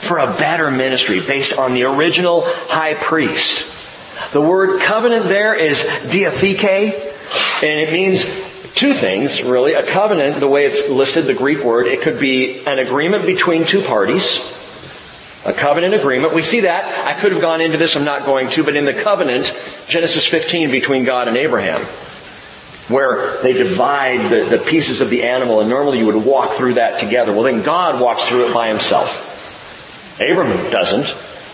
for a better ministry based on the original high priest. The word covenant there is diatheke, and it means two things, really. A covenant, the way it's listed, the Greek word, it could be an agreement between two parties. A covenant agreement. We see that. I could have gone into this, I'm not going to, but in the covenant, Genesis 15 between God and Abraham, where they divide the, the pieces of the animal, and normally you would walk through that together. Well, then God walks through it by himself. Abraham doesn't.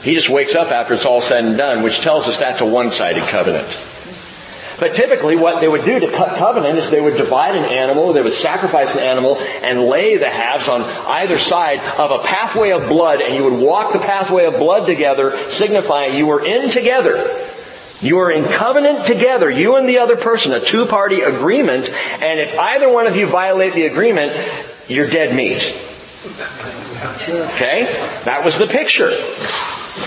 He just wakes up after it's all said and done, which tells us that's a one-sided covenant. But typically what they would do to cut covenant is they would divide an animal, they would sacrifice an animal and lay the halves on either side of a pathway of blood and you would walk the pathway of blood together, signifying you were in together. You are in covenant together, you and the other person, a two-party agreement, and if either one of you violate the agreement, you're dead meat. Okay? That was the picture.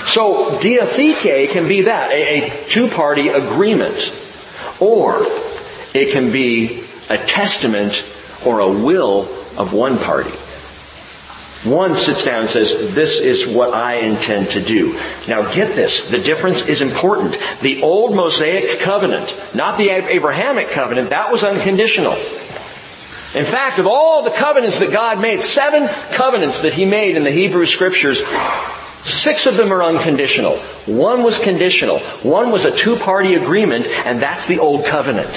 So, diatheke can be that, a, a two-party agreement. Or it can be a testament or a will of one party. One sits down and says, this is what I intend to do. Now get this, the difference is important. The old Mosaic covenant, not the Abrahamic covenant, that was unconditional. In fact, of all the covenants that God made, seven covenants that He made in the Hebrew scriptures, Six of them are unconditional. One was conditional. One was a two-party agreement, and that's the Old Covenant.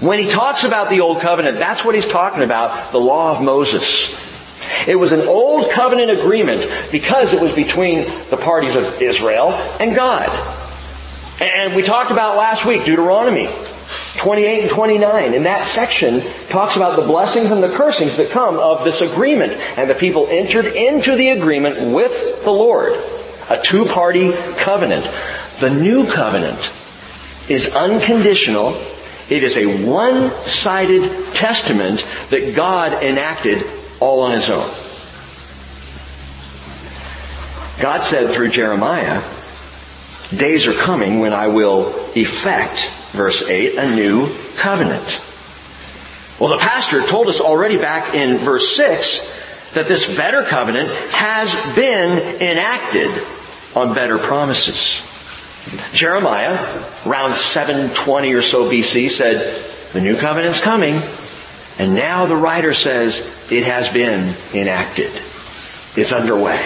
When he talks about the Old Covenant, that's what he's talking about, the Law of Moses. It was an Old Covenant agreement because it was between the parties of Israel and God. And we talked about last week, Deuteronomy 28 and 29. In that section talks about the blessings and the cursings that come of this agreement. And the people entered into the agreement with the Lord. A two-party covenant. The new covenant is unconditional. It is a one-sided testament that God enacted all on his own. God said through Jeremiah, days are coming when I will effect verse 8, a new covenant. Well, the pastor told us already back in verse 6 that this better covenant has been enacted on better promises. Jeremiah, around 720 or so BC, said, the new covenant's coming. And now the writer says it has been enacted. It's underway.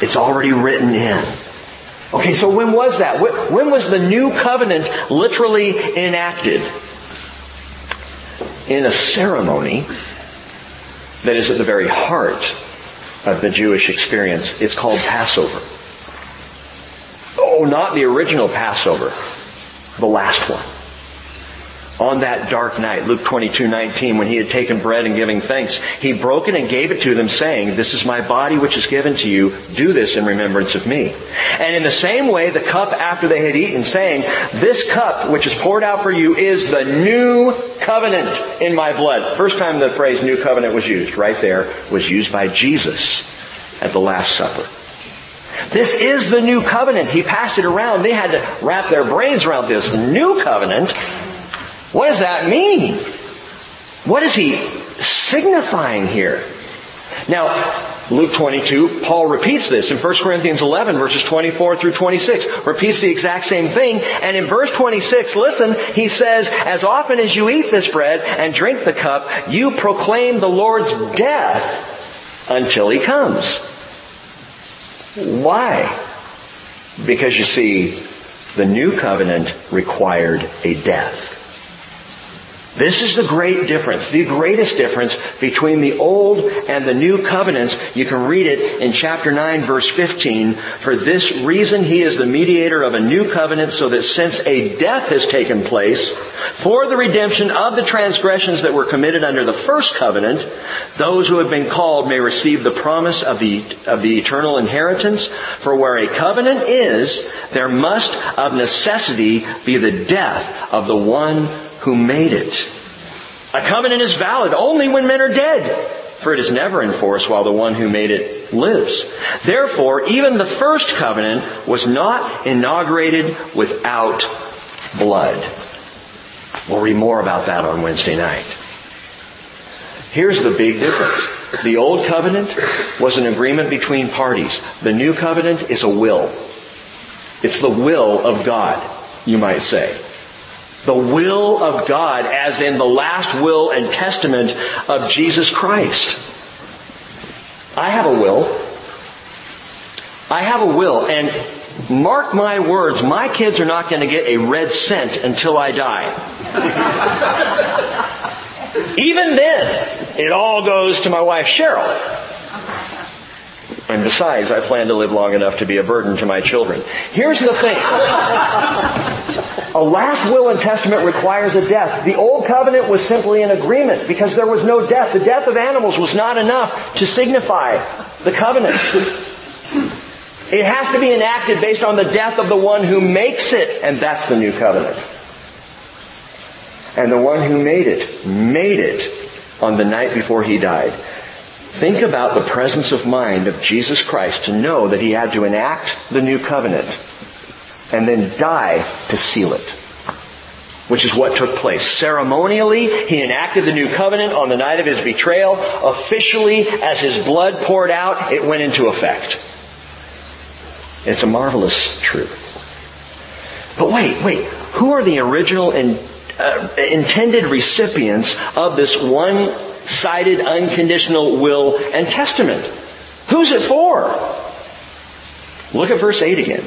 It's already written in. Okay, so when was that? When was the new covenant literally enacted? In a ceremony that is at the very heart of the Jewish experience. It's called Passover. Oh, not the original Passover. The last one on that dark night, Luke 22, 19, when he had taken bread and giving thanks, he broke it and gave it to them saying, this is my body which is given to you. Do this in remembrance of me. And in the same way, the cup after they had eaten saying, this cup which is poured out for you is the new covenant in my blood. First time the phrase new covenant was used, right there, was used by Jesus at the Last Supper. This is the new covenant. He passed it around. They had to wrap their brains around this. new covenant what does that mean? What is he signifying here? Now, Luke 22, Paul repeats this in 1 Corinthians 11 verses 24 through 26. Repeats the exact same thing. And in verse 26, listen, he says, as often as you eat this bread and drink the cup, you proclaim the Lord's death until he comes. Why? Because you see, the new covenant required a death. This is the great difference, the greatest difference between the old and the new covenants. You can read it in chapter 9 verse 15. For this reason he is the mediator of a new covenant so that since a death has taken place for the redemption of the transgressions that were committed under the first covenant, those who have been called may receive the promise of the, of the eternal inheritance. For where a covenant is, there must of necessity be the death of the one who made it. A covenant is valid only when men are dead, for it is never enforced while the one who made it lives. Therefore, even the first covenant was not inaugurated without blood. We'll read more about that on Wednesday night. Here's the big difference. The old covenant was an agreement between parties. The new covenant is a will. It's the will of God, you might say. The will of God as in the last will and testament of Jesus Christ. I have a will. I have a will and mark my words, my kids are not going to get a red cent until I die. Even then, it all goes to my wife Cheryl. And besides, I plan to live long enough to be a burden to my children. Here's the thing. A last will and testament requires a death. The old covenant was simply an agreement because there was no death. The death of animals was not enough to signify the covenant. It has to be enacted based on the death of the one who makes it, and that's the new covenant. And the one who made it, made it on the night before he died. Think about the presence of mind of Jesus Christ to know that he had to enact the new covenant and then die to seal it. Which is what took place. Ceremonially, he enacted the new covenant on the night of his betrayal. Officially, as his blood poured out, it went into effect. It's a marvelous truth. But wait, wait. Who are the original and uh, intended recipients of this one-sided unconditional will and testament? Who's it for? Look at verse 8 again.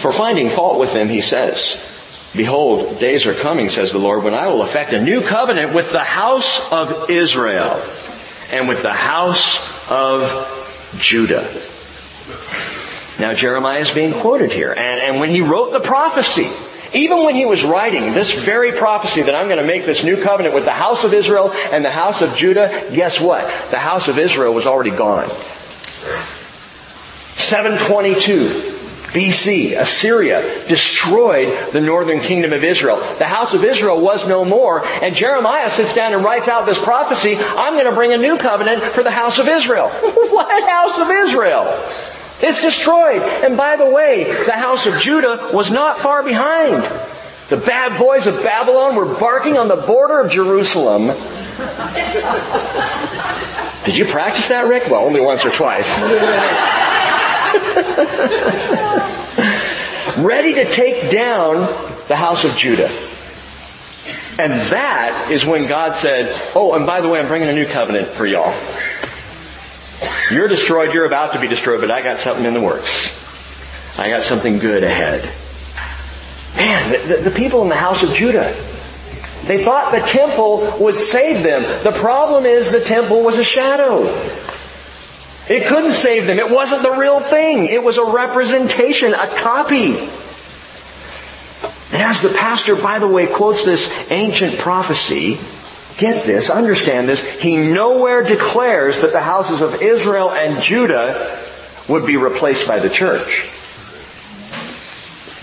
For finding fault with them, he says, Behold, days are coming, says the Lord, when I will effect a new covenant with the house of Israel and with the house of Judah. Now Jeremiah is being quoted here. And, and when he wrote the prophecy, even when he was writing this very prophecy that I'm going to make this new covenant with the house of Israel and the house of Judah, guess what? The house of Israel was already gone. 722. BC, Assyria destroyed the northern kingdom of Israel. The house of Israel was no more, and Jeremiah sits down and writes out this prophecy, I'm going to bring a new covenant for the house of Israel. what house of Israel? It's destroyed. And by the way, the house of Judah was not far behind. The bad boys of Babylon were barking on the border of Jerusalem. Did you practice that, Rick? Well, only once or twice. Ready to take down the house of Judah. And that is when God said, oh, and by the way, I'm bringing a new covenant for y'all. You're destroyed, you're about to be destroyed, but I got something in the works. I got something good ahead. Man, the, the, people in the house of Judah, they thought the temple would save them. The problem is the temple was a shadow. It couldn't save them. It wasn't the real thing. It was a representation, a copy. And as the pastor, by the way, quotes this ancient prophecy, get this, understand this, he nowhere declares that the houses of Israel and Judah would be replaced by the church.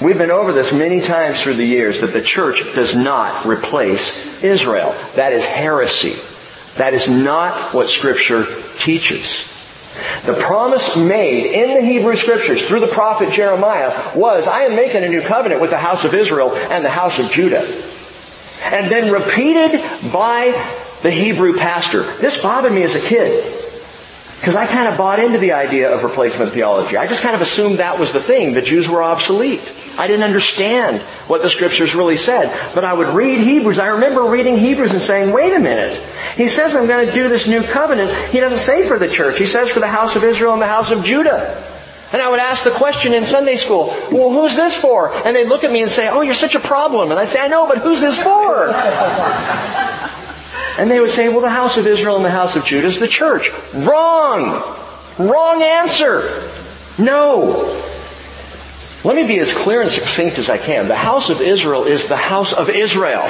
We've been over this many times through the years that the church does not replace Israel. That is heresy. That is not what scripture teaches. The promise made in the Hebrew scriptures through the prophet Jeremiah was, I am making a new covenant with the house of Israel and the house of Judah. And then repeated by the Hebrew pastor. This bothered me as a kid. Because I kind of bought into the idea of replacement theology. I just kind of assumed that was the thing. The Jews were obsolete. I didn't understand what the scriptures really said. But I would read Hebrews. I remember reading Hebrews and saying, wait a minute. He says I'm going to do this new covenant. He doesn't say for the church. He says for the house of Israel and the house of Judah. And I would ask the question in Sunday school, well, who's this for? And they'd look at me and say, oh, you're such a problem. And I'd say, I know, but who's this for? and they would say, well, the house of Israel and the house of Judah is the church. Wrong! Wrong answer! No! Let me be as clear and succinct as I can. The house of Israel is the house of Israel.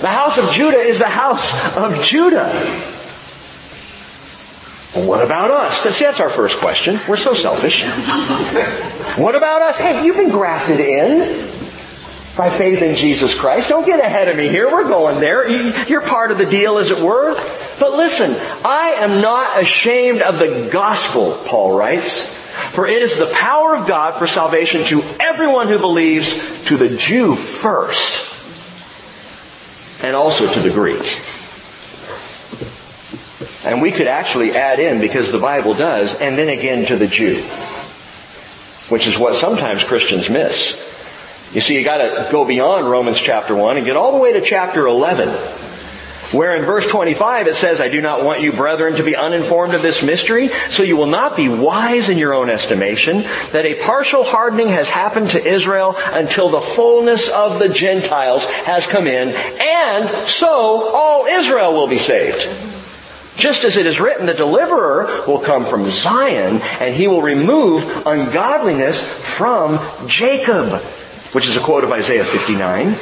The house of Judah is the house of Judah. Well, what about us? See, that's our first question. We're so selfish. What about us? Hey, you've been grafted in by faith in Jesus Christ. Don't get ahead of me here. We're going there. You're part of the deal, as it were. But listen, I am not ashamed of the gospel, Paul writes. For it is the power of God for salvation to everyone who believes, to the Jew first, and also to the Greek. And we could actually add in, because the Bible does, and then again to the Jew. which is what sometimes Christians miss. You see, you gotta go beyond Romans chapter 1 and get all the way to chapter 11, where in verse 25 it says, I do not want you, brethren, to be uninformed of this mystery, so you will not be wise in your own estimation, that a partial hardening has happened to Israel until the fullness of the Gentiles has come in, and so all Israel will be saved. Just as it is written, the deliverer will come from Zion, and he will remove ungodliness from Jacob which is a quote of Isaiah 59.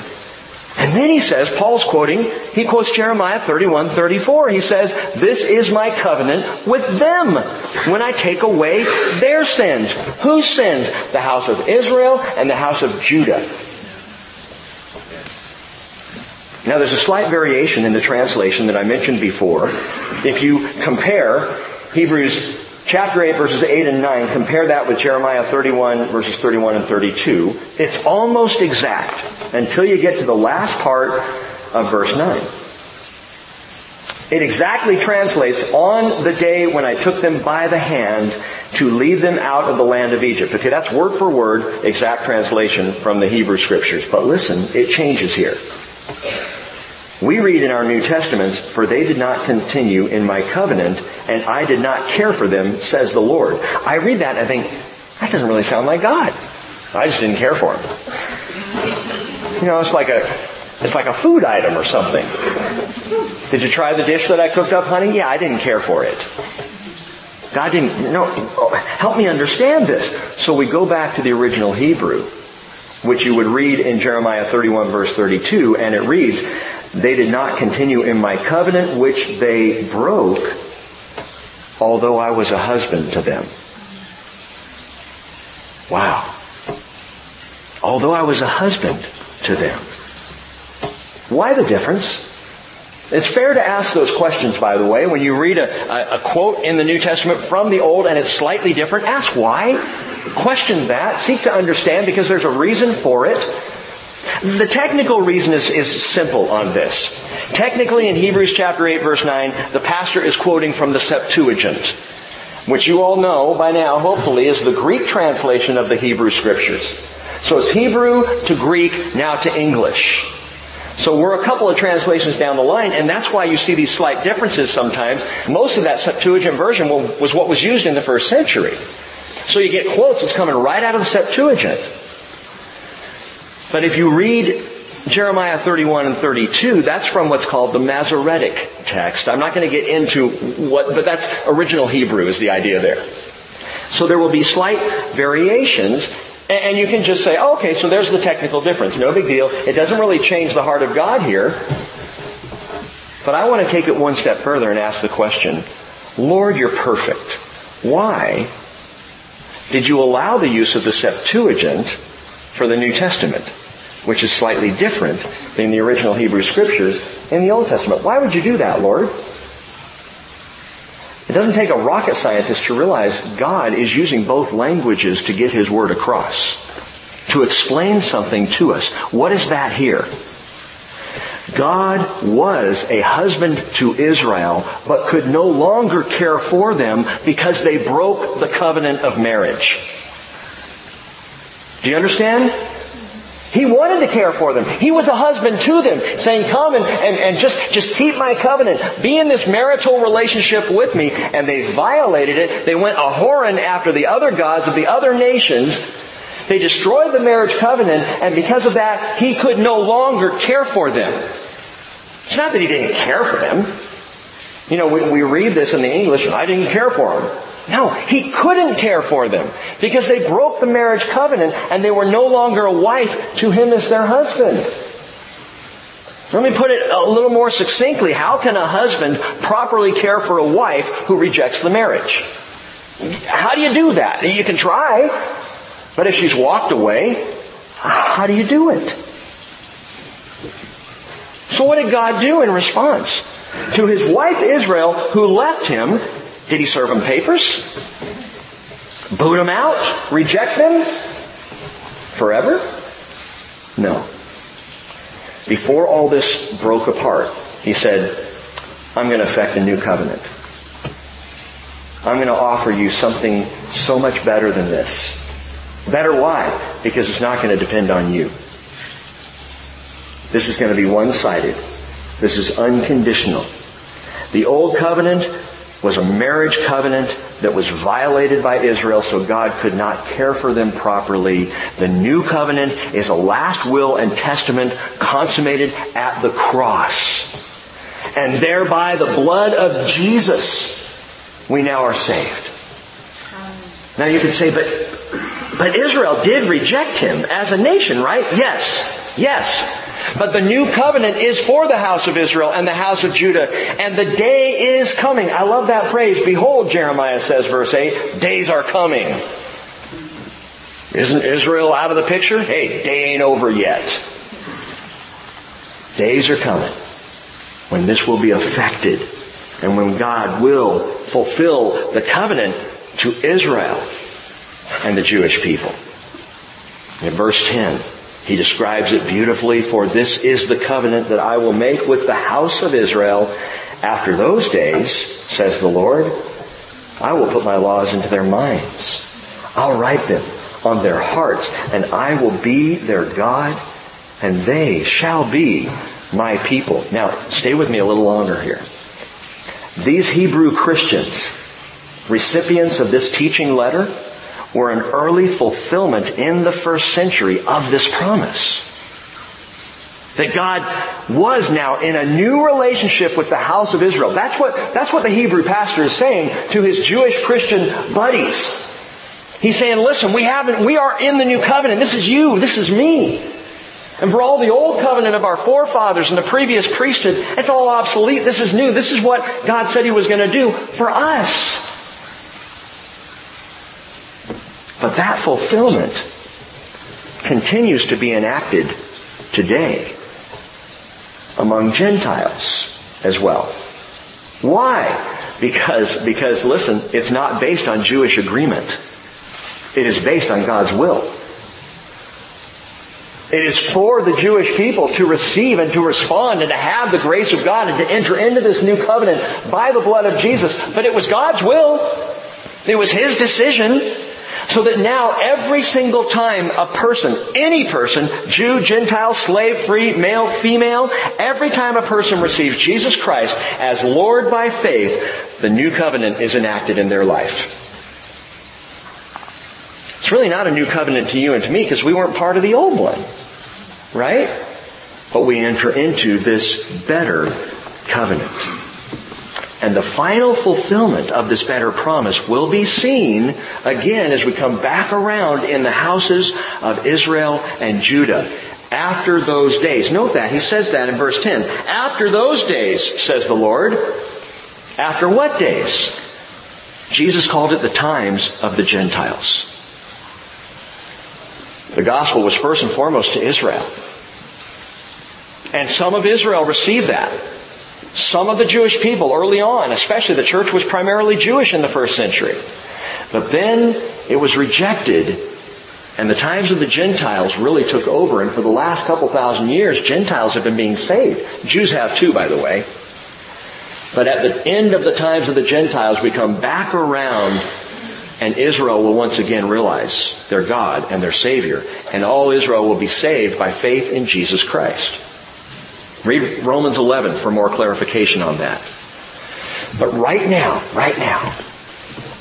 And then he says, Paul's quoting, he quotes Jeremiah 31, 34. He says, this is my covenant with them when I take away their sins. Whose sins? The house of Israel and the house of Judah. Now there's a slight variation in the translation that I mentioned before. If you compare Hebrews chapter 8 verses 8 and 9, compare that with Jeremiah 31 verses 31 and 32. It's almost exact until you get to the last part of verse 9. It exactly translates on the day when I took them by the hand to lead them out of the land of Egypt. Okay, that's word for word exact translation from the Hebrew scriptures. But listen, it changes here. We read in our New Testaments, for they did not continue in my covenant, and I did not care for them, says the Lord. I read that and I think, that doesn't really sound like God. I just didn't care for them. You know, it's like a, it's like a food item or something. Did you try the dish that I cooked up, honey? Yeah, I didn't care for it. God didn't, no, help me understand this. So we go back to the original Hebrew, which you would read in Jeremiah 31 verse 32, and it reads, they did not continue in my covenant which they broke, although I was a husband to them. Wow. Although I was a husband to them. Why the difference? It's fair to ask those questions, by the way. When you read a, a, a, quote in the New Testament from the Old and it's slightly different, ask why. Question that. Seek to understand because there's a reason for it. The technical reason is, is simple on this. Technically in Hebrews chapter 8 verse 9, the pastor is quoting from the Septuagint, which you all know by now, hopefully, is the Greek translation of the Hebrew scriptures. So it's Hebrew to Greek, now to English. So we're a couple of translations down the line, and that's why you see these slight differences sometimes. Most of that Septuagint version was what was used in the first century. So you get quotes that's coming right out of the Septuagint. But if you read Jeremiah 31 and 32, that's from what's called the Masoretic text. I'm not going to get into what, but that's original Hebrew is the idea there. So there will be slight variations, and you can just say, oh, okay, so there's the technical difference. No big deal. It doesn't really change the heart of God here. But I want to take it one step further and ask the question, Lord, you're perfect. Why did you allow the use of the Septuagint for the New Testament? which is slightly different than the original Hebrew scriptures in the Old Testament. Why would you do that, Lord? It doesn't take a rocket scientist to realize God is using both languages to get His word across. To explain something to us. What is that here? God was a husband to Israel, but could no longer care for them because they broke the covenant of marriage. Do you understand? He wanted to care for them. He was a husband to them, saying, come and, and, and just, just keep my covenant. Be in this marital relationship with me. And they violated it. They went a whoring after the other gods of the other nations. They destroyed the marriage covenant, and because of that, he could no longer care for them. It's not that he didn't care for them. You know, we, we read this in the English, I didn't care for them. No, he couldn't care for them because they broke the marriage covenant and they were no longer a wife to him as their husband. Let me put it a little more succinctly. How can a husband properly care for a wife who rejects the marriage? How do you do that? You can try, but if she's walked away, how do you do it? So what did God do in response? To his wife Israel, who left him, did he serve them papers? Boot them out? Reject them? Forever? No. Before all this broke apart, he said, I'm going to effect a new covenant. I'm going to offer you something so much better than this. Better why? Because it's not going to depend on you. This is going to be one-sided. This is unconditional. The old covenant was a marriage covenant that was violated by Israel so God could not care for them properly. The new covenant is a last will and testament consummated at the cross. And thereby the blood of Jesus, we now are saved. Now you could say, but, but Israel did reject him as a nation, right? Yes. Yes. But the new covenant is for the house of Israel and the house of Judah. And the day is coming. I love that phrase. Behold, Jeremiah says, verse 8, days are coming. Isn't Israel out of the picture? Hey, day ain't over yet. Days are coming when this will be affected and when God will fulfill the covenant to Israel and the Jewish people. In verse 10, he describes it beautifully, for this is the covenant that I will make with the house of Israel after those days, says the Lord. I will put my laws into their minds. I'll write them on their hearts, and I will be their God, and they shall be my people. Now, stay with me a little longer here. These Hebrew Christians, recipients of this teaching letter, were an early fulfillment in the first century of this promise. That God was now in a new relationship with the house of Israel. That's what, that's what the Hebrew pastor is saying to his Jewish Christian buddies. He's saying, listen, we haven't, we are in the new covenant. This is you. This is me. And for all the old covenant of our forefathers and the previous priesthood, it's all obsolete. This is new. This is what God said He was going to do for us. But that fulfillment continues to be enacted today among Gentiles as well. Why? Because, because listen, it's not based on Jewish agreement. It is based on God's will. It is for the Jewish people to receive and to respond and to have the grace of God and to enter into this new covenant by the blood of Jesus. But it was God's will. It was His decision. So that now every single time a person, any person, Jew, Gentile, slave, free, male, female, every time a person receives Jesus Christ as Lord by faith, the new covenant is enacted in their life. It's really not a new covenant to you and to me because we weren't part of the old one. Right? But we enter into this better covenant. And the final fulfillment of this better promise will be seen again as we come back around in the houses of Israel and Judah. After those days. Note that. He says that in verse 10. After those days, says the Lord. After what days? Jesus called it the times of the Gentiles. The gospel was first and foremost to Israel. And some of Israel received that. Some of the Jewish people early on, especially the church was primarily Jewish in the first century. But then it was rejected and the times of the Gentiles really took over and for the last couple thousand years, Gentiles have been being saved. Jews have too, by the way. But at the end of the times of the Gentiles, we come back around and Israel will once again realize their God and their Savior. And all Israel will be saved by faith in Jesus Christ. Read Romans 11 for more clarification on that. But right now, right now,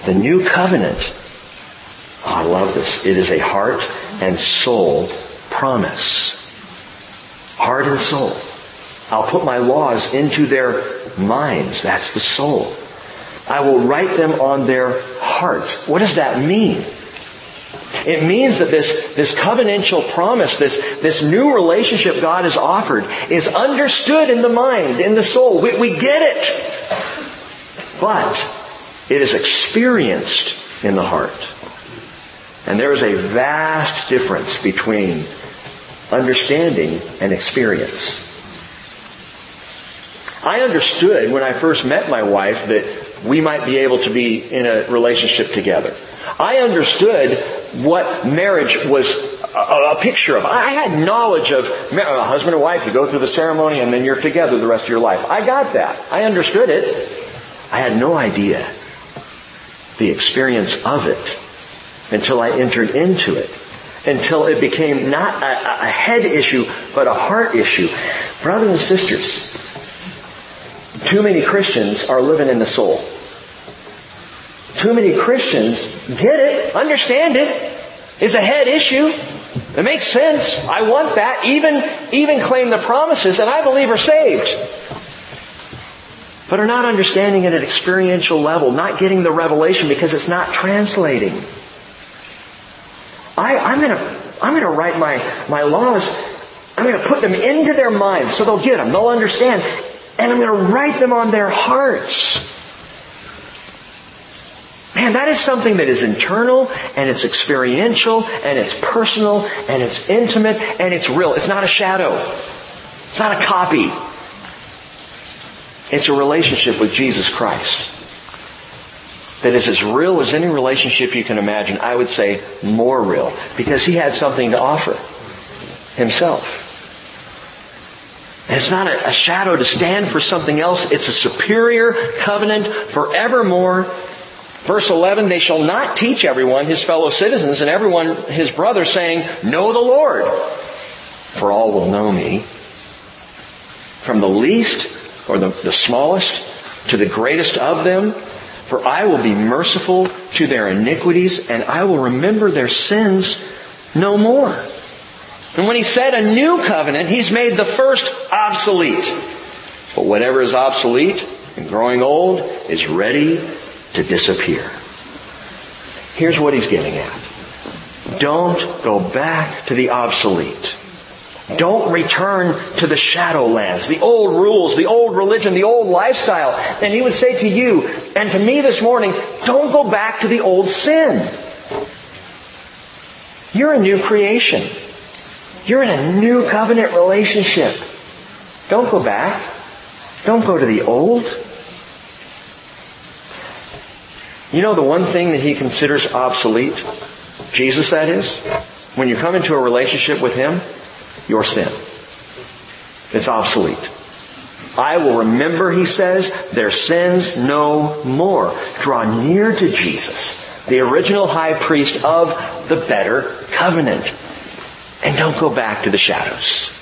the new covenant, oh, I love this. It is a heart and soul promise. Heart and soul. I'll put my laws into their minds. That's the soul. I will write them on their hearts. What does that mean? It means that this, this covenantal promise, this, this new relationship God has offered is understood in the mind, in the soul. We, we get it. But it is experienced in the heart. And there is a vast difference between understanding and experience. I understood when I first met my wife that we might be able to be in a relationship together. I understood what marriage was a, a, picture of. I had knowledge of a uh, husband and wife. You go through the ceremony and then you're together the rest of your life. I got that. I understood it. I had no idea the experience of it until I entered into it. Until it became not a, a head issue, but a heart issue. Brothers and sisters, too many Christians are living in the soul. Too many Christians get it, understand it. It's a head issue. It makes sense. I want that. Even, even claim the promises and I believe are saved. But are not understanding it at experiential level, not getting the revelation because it's not translating. I, I'm gonna, I'm gonna write my, my laws, I'm gonna put them into their minds so they'll get them, they'll understand, and I'm gonna write them on their hearts. Man, that is something that is internal and it's experiential and it's personal and it's intimate and it's real. It's not a shadow. It's not a copy. It's a relationship with Jesus Christ that is as real as any relationship you can imagine. I would say more real because he had something to offer himself. And it's not a, a, shadow to stand for something else. It's a superior covenant forevermore. Verse 11, they shall not teach everyone, his fellow citizens, and everyone, his brother, saying, Know the Lord, for all will know me. From the least, or the, the smallest, to the greatest of them, for I will be merciful to their iniquities and I will remember their sins no more. And when he said a new covenant, he's made the first obsolete. But whatever is obsolete and growing old is ready to disappear. Here's what he's getting at. Don't go back to the obsolete. Don't return to the shadowlands, the old rules, the old religion, the old lifestyle. And he would say to you and to me this morning, don't go back to the old sin. You're a new creation. You're in a new covenant relationship. Don't go back. Don't go to the old. You know the one thing that he considers obsolete? Jesus that is? When you come into a relationship with him, your sin. It's obsolete. I will remember, he says, their sins no more. Draw near to Jesus, the original high priest of the better covenant. And don't go back to the shadows.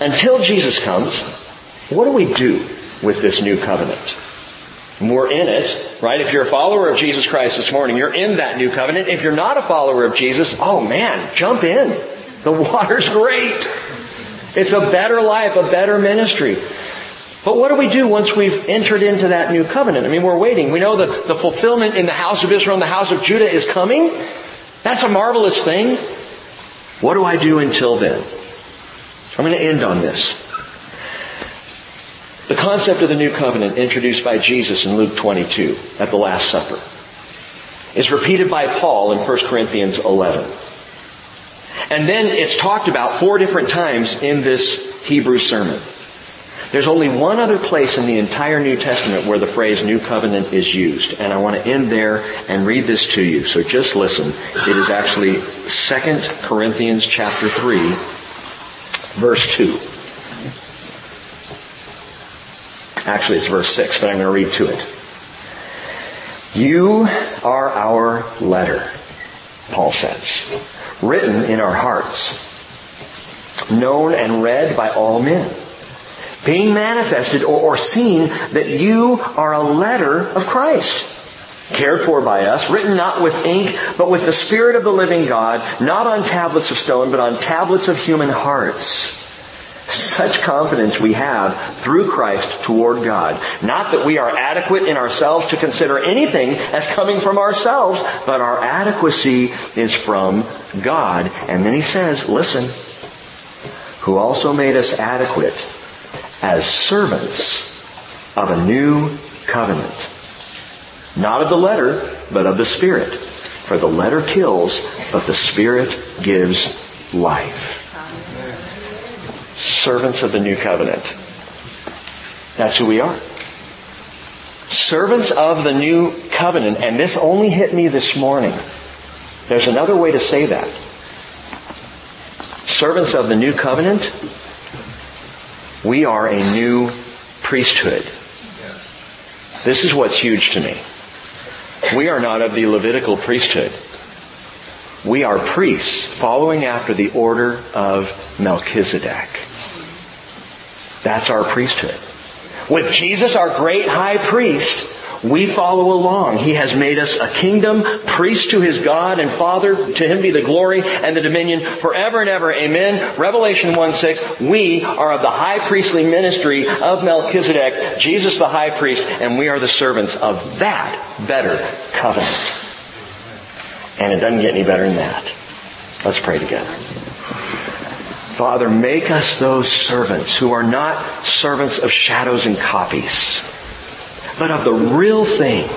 Until Jesus comes, what do we do with this new covenant? We're in it, right? If you're a follower of Jesus Christ this morning, you're in that new covenant. If you're not a follower of Jesus, oh man, jump in. The water's great. It's a better life, a better ministry. But what do we do once we've entered into that new covenant? I mean, we're waiting. We know that the fulfillment in the house of Israel and the house of Judah is coming. That's a marvelous thing. What do I do until then? I'm going to end on this. The concept of the new covenant introduced by Jesus in Luke 22 at the Last Supper is repeated by Paul in 1 Corinthians 11. And then it's talked about four different times in this Hebrew sermon. There's only one other place in the entire New Testament where the phrase new covenant is used. And I want to end there and read this to you. So just listen. It is actually 2 Corinthians chapter 3, verse 2. Actually, it's verse 6, but I'm going to read to it. You are our letter, Paul says, written in our hearts, known and read by all men, being manifested or, or seen that you are a letter of Christ, cared for by us, written not with ink, but with the Spirit of the living God, not on tablets of stone, but on tablets of human hearts. Such confidence we have through Christ toward God. Not that we are adequate in ourselves to consider anything as coming from ourselves, but our adequacy is from God. And then he says, listen, who also made us adequate as servants of a new covenant. Not of the letter, but of the Spirit. For the letter kills, but the Spirit gives life servants of the new covenant. That's who we are. Servants of the new covenant, and this only hit me this morning. There's another way to say that. Servants of the new covenant, we are a new priesthood. This is what's huge to me. We are not of the Levitical priesthood. We are priests following after the order of Melchizedek. That's our priesthood. With Jesus, our great high priest, we follow along. He has made us a kingdom, priest to his God and Father. To him be the glory and the dominion forever and ever. Amen. Revelation 1 6. We are of the high priestly ministry of Melchizedek, Jesus the high priest, and we are the servants of that better covenant. And it doesn't get any better than that. Let's pray together. Father, make us those servants who are not servants of shadows and copies, but of the real thing.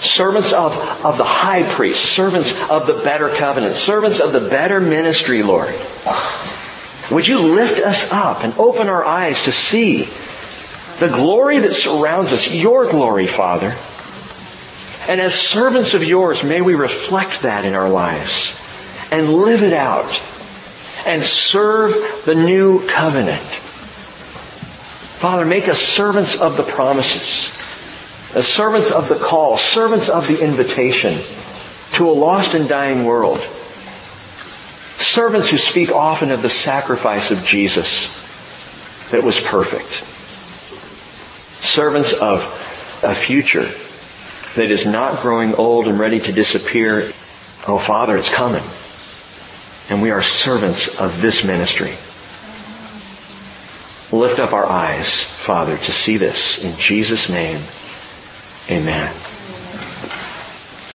Servants of, of the high priest, servants of the better covenant, servants of the better ministry, Lord. Would you lift us up and open our eyes to see the glory that surrounds us, your glory, Father. And as servants of yours, may we reflect that in our lives and live it out and serve the new covenant. Father, make us servants of the promises, as servants of the call, servants of the invitation to a lost and dying world. Servants who speak often of the sacrifice of Jesus that was perfect. Servants of a future that is not growing old and ready to disappear. Oh Father, it's coming. And we are servants of this ministry. Lift up our eyes, Father, to see this. In Jesus' name, amen.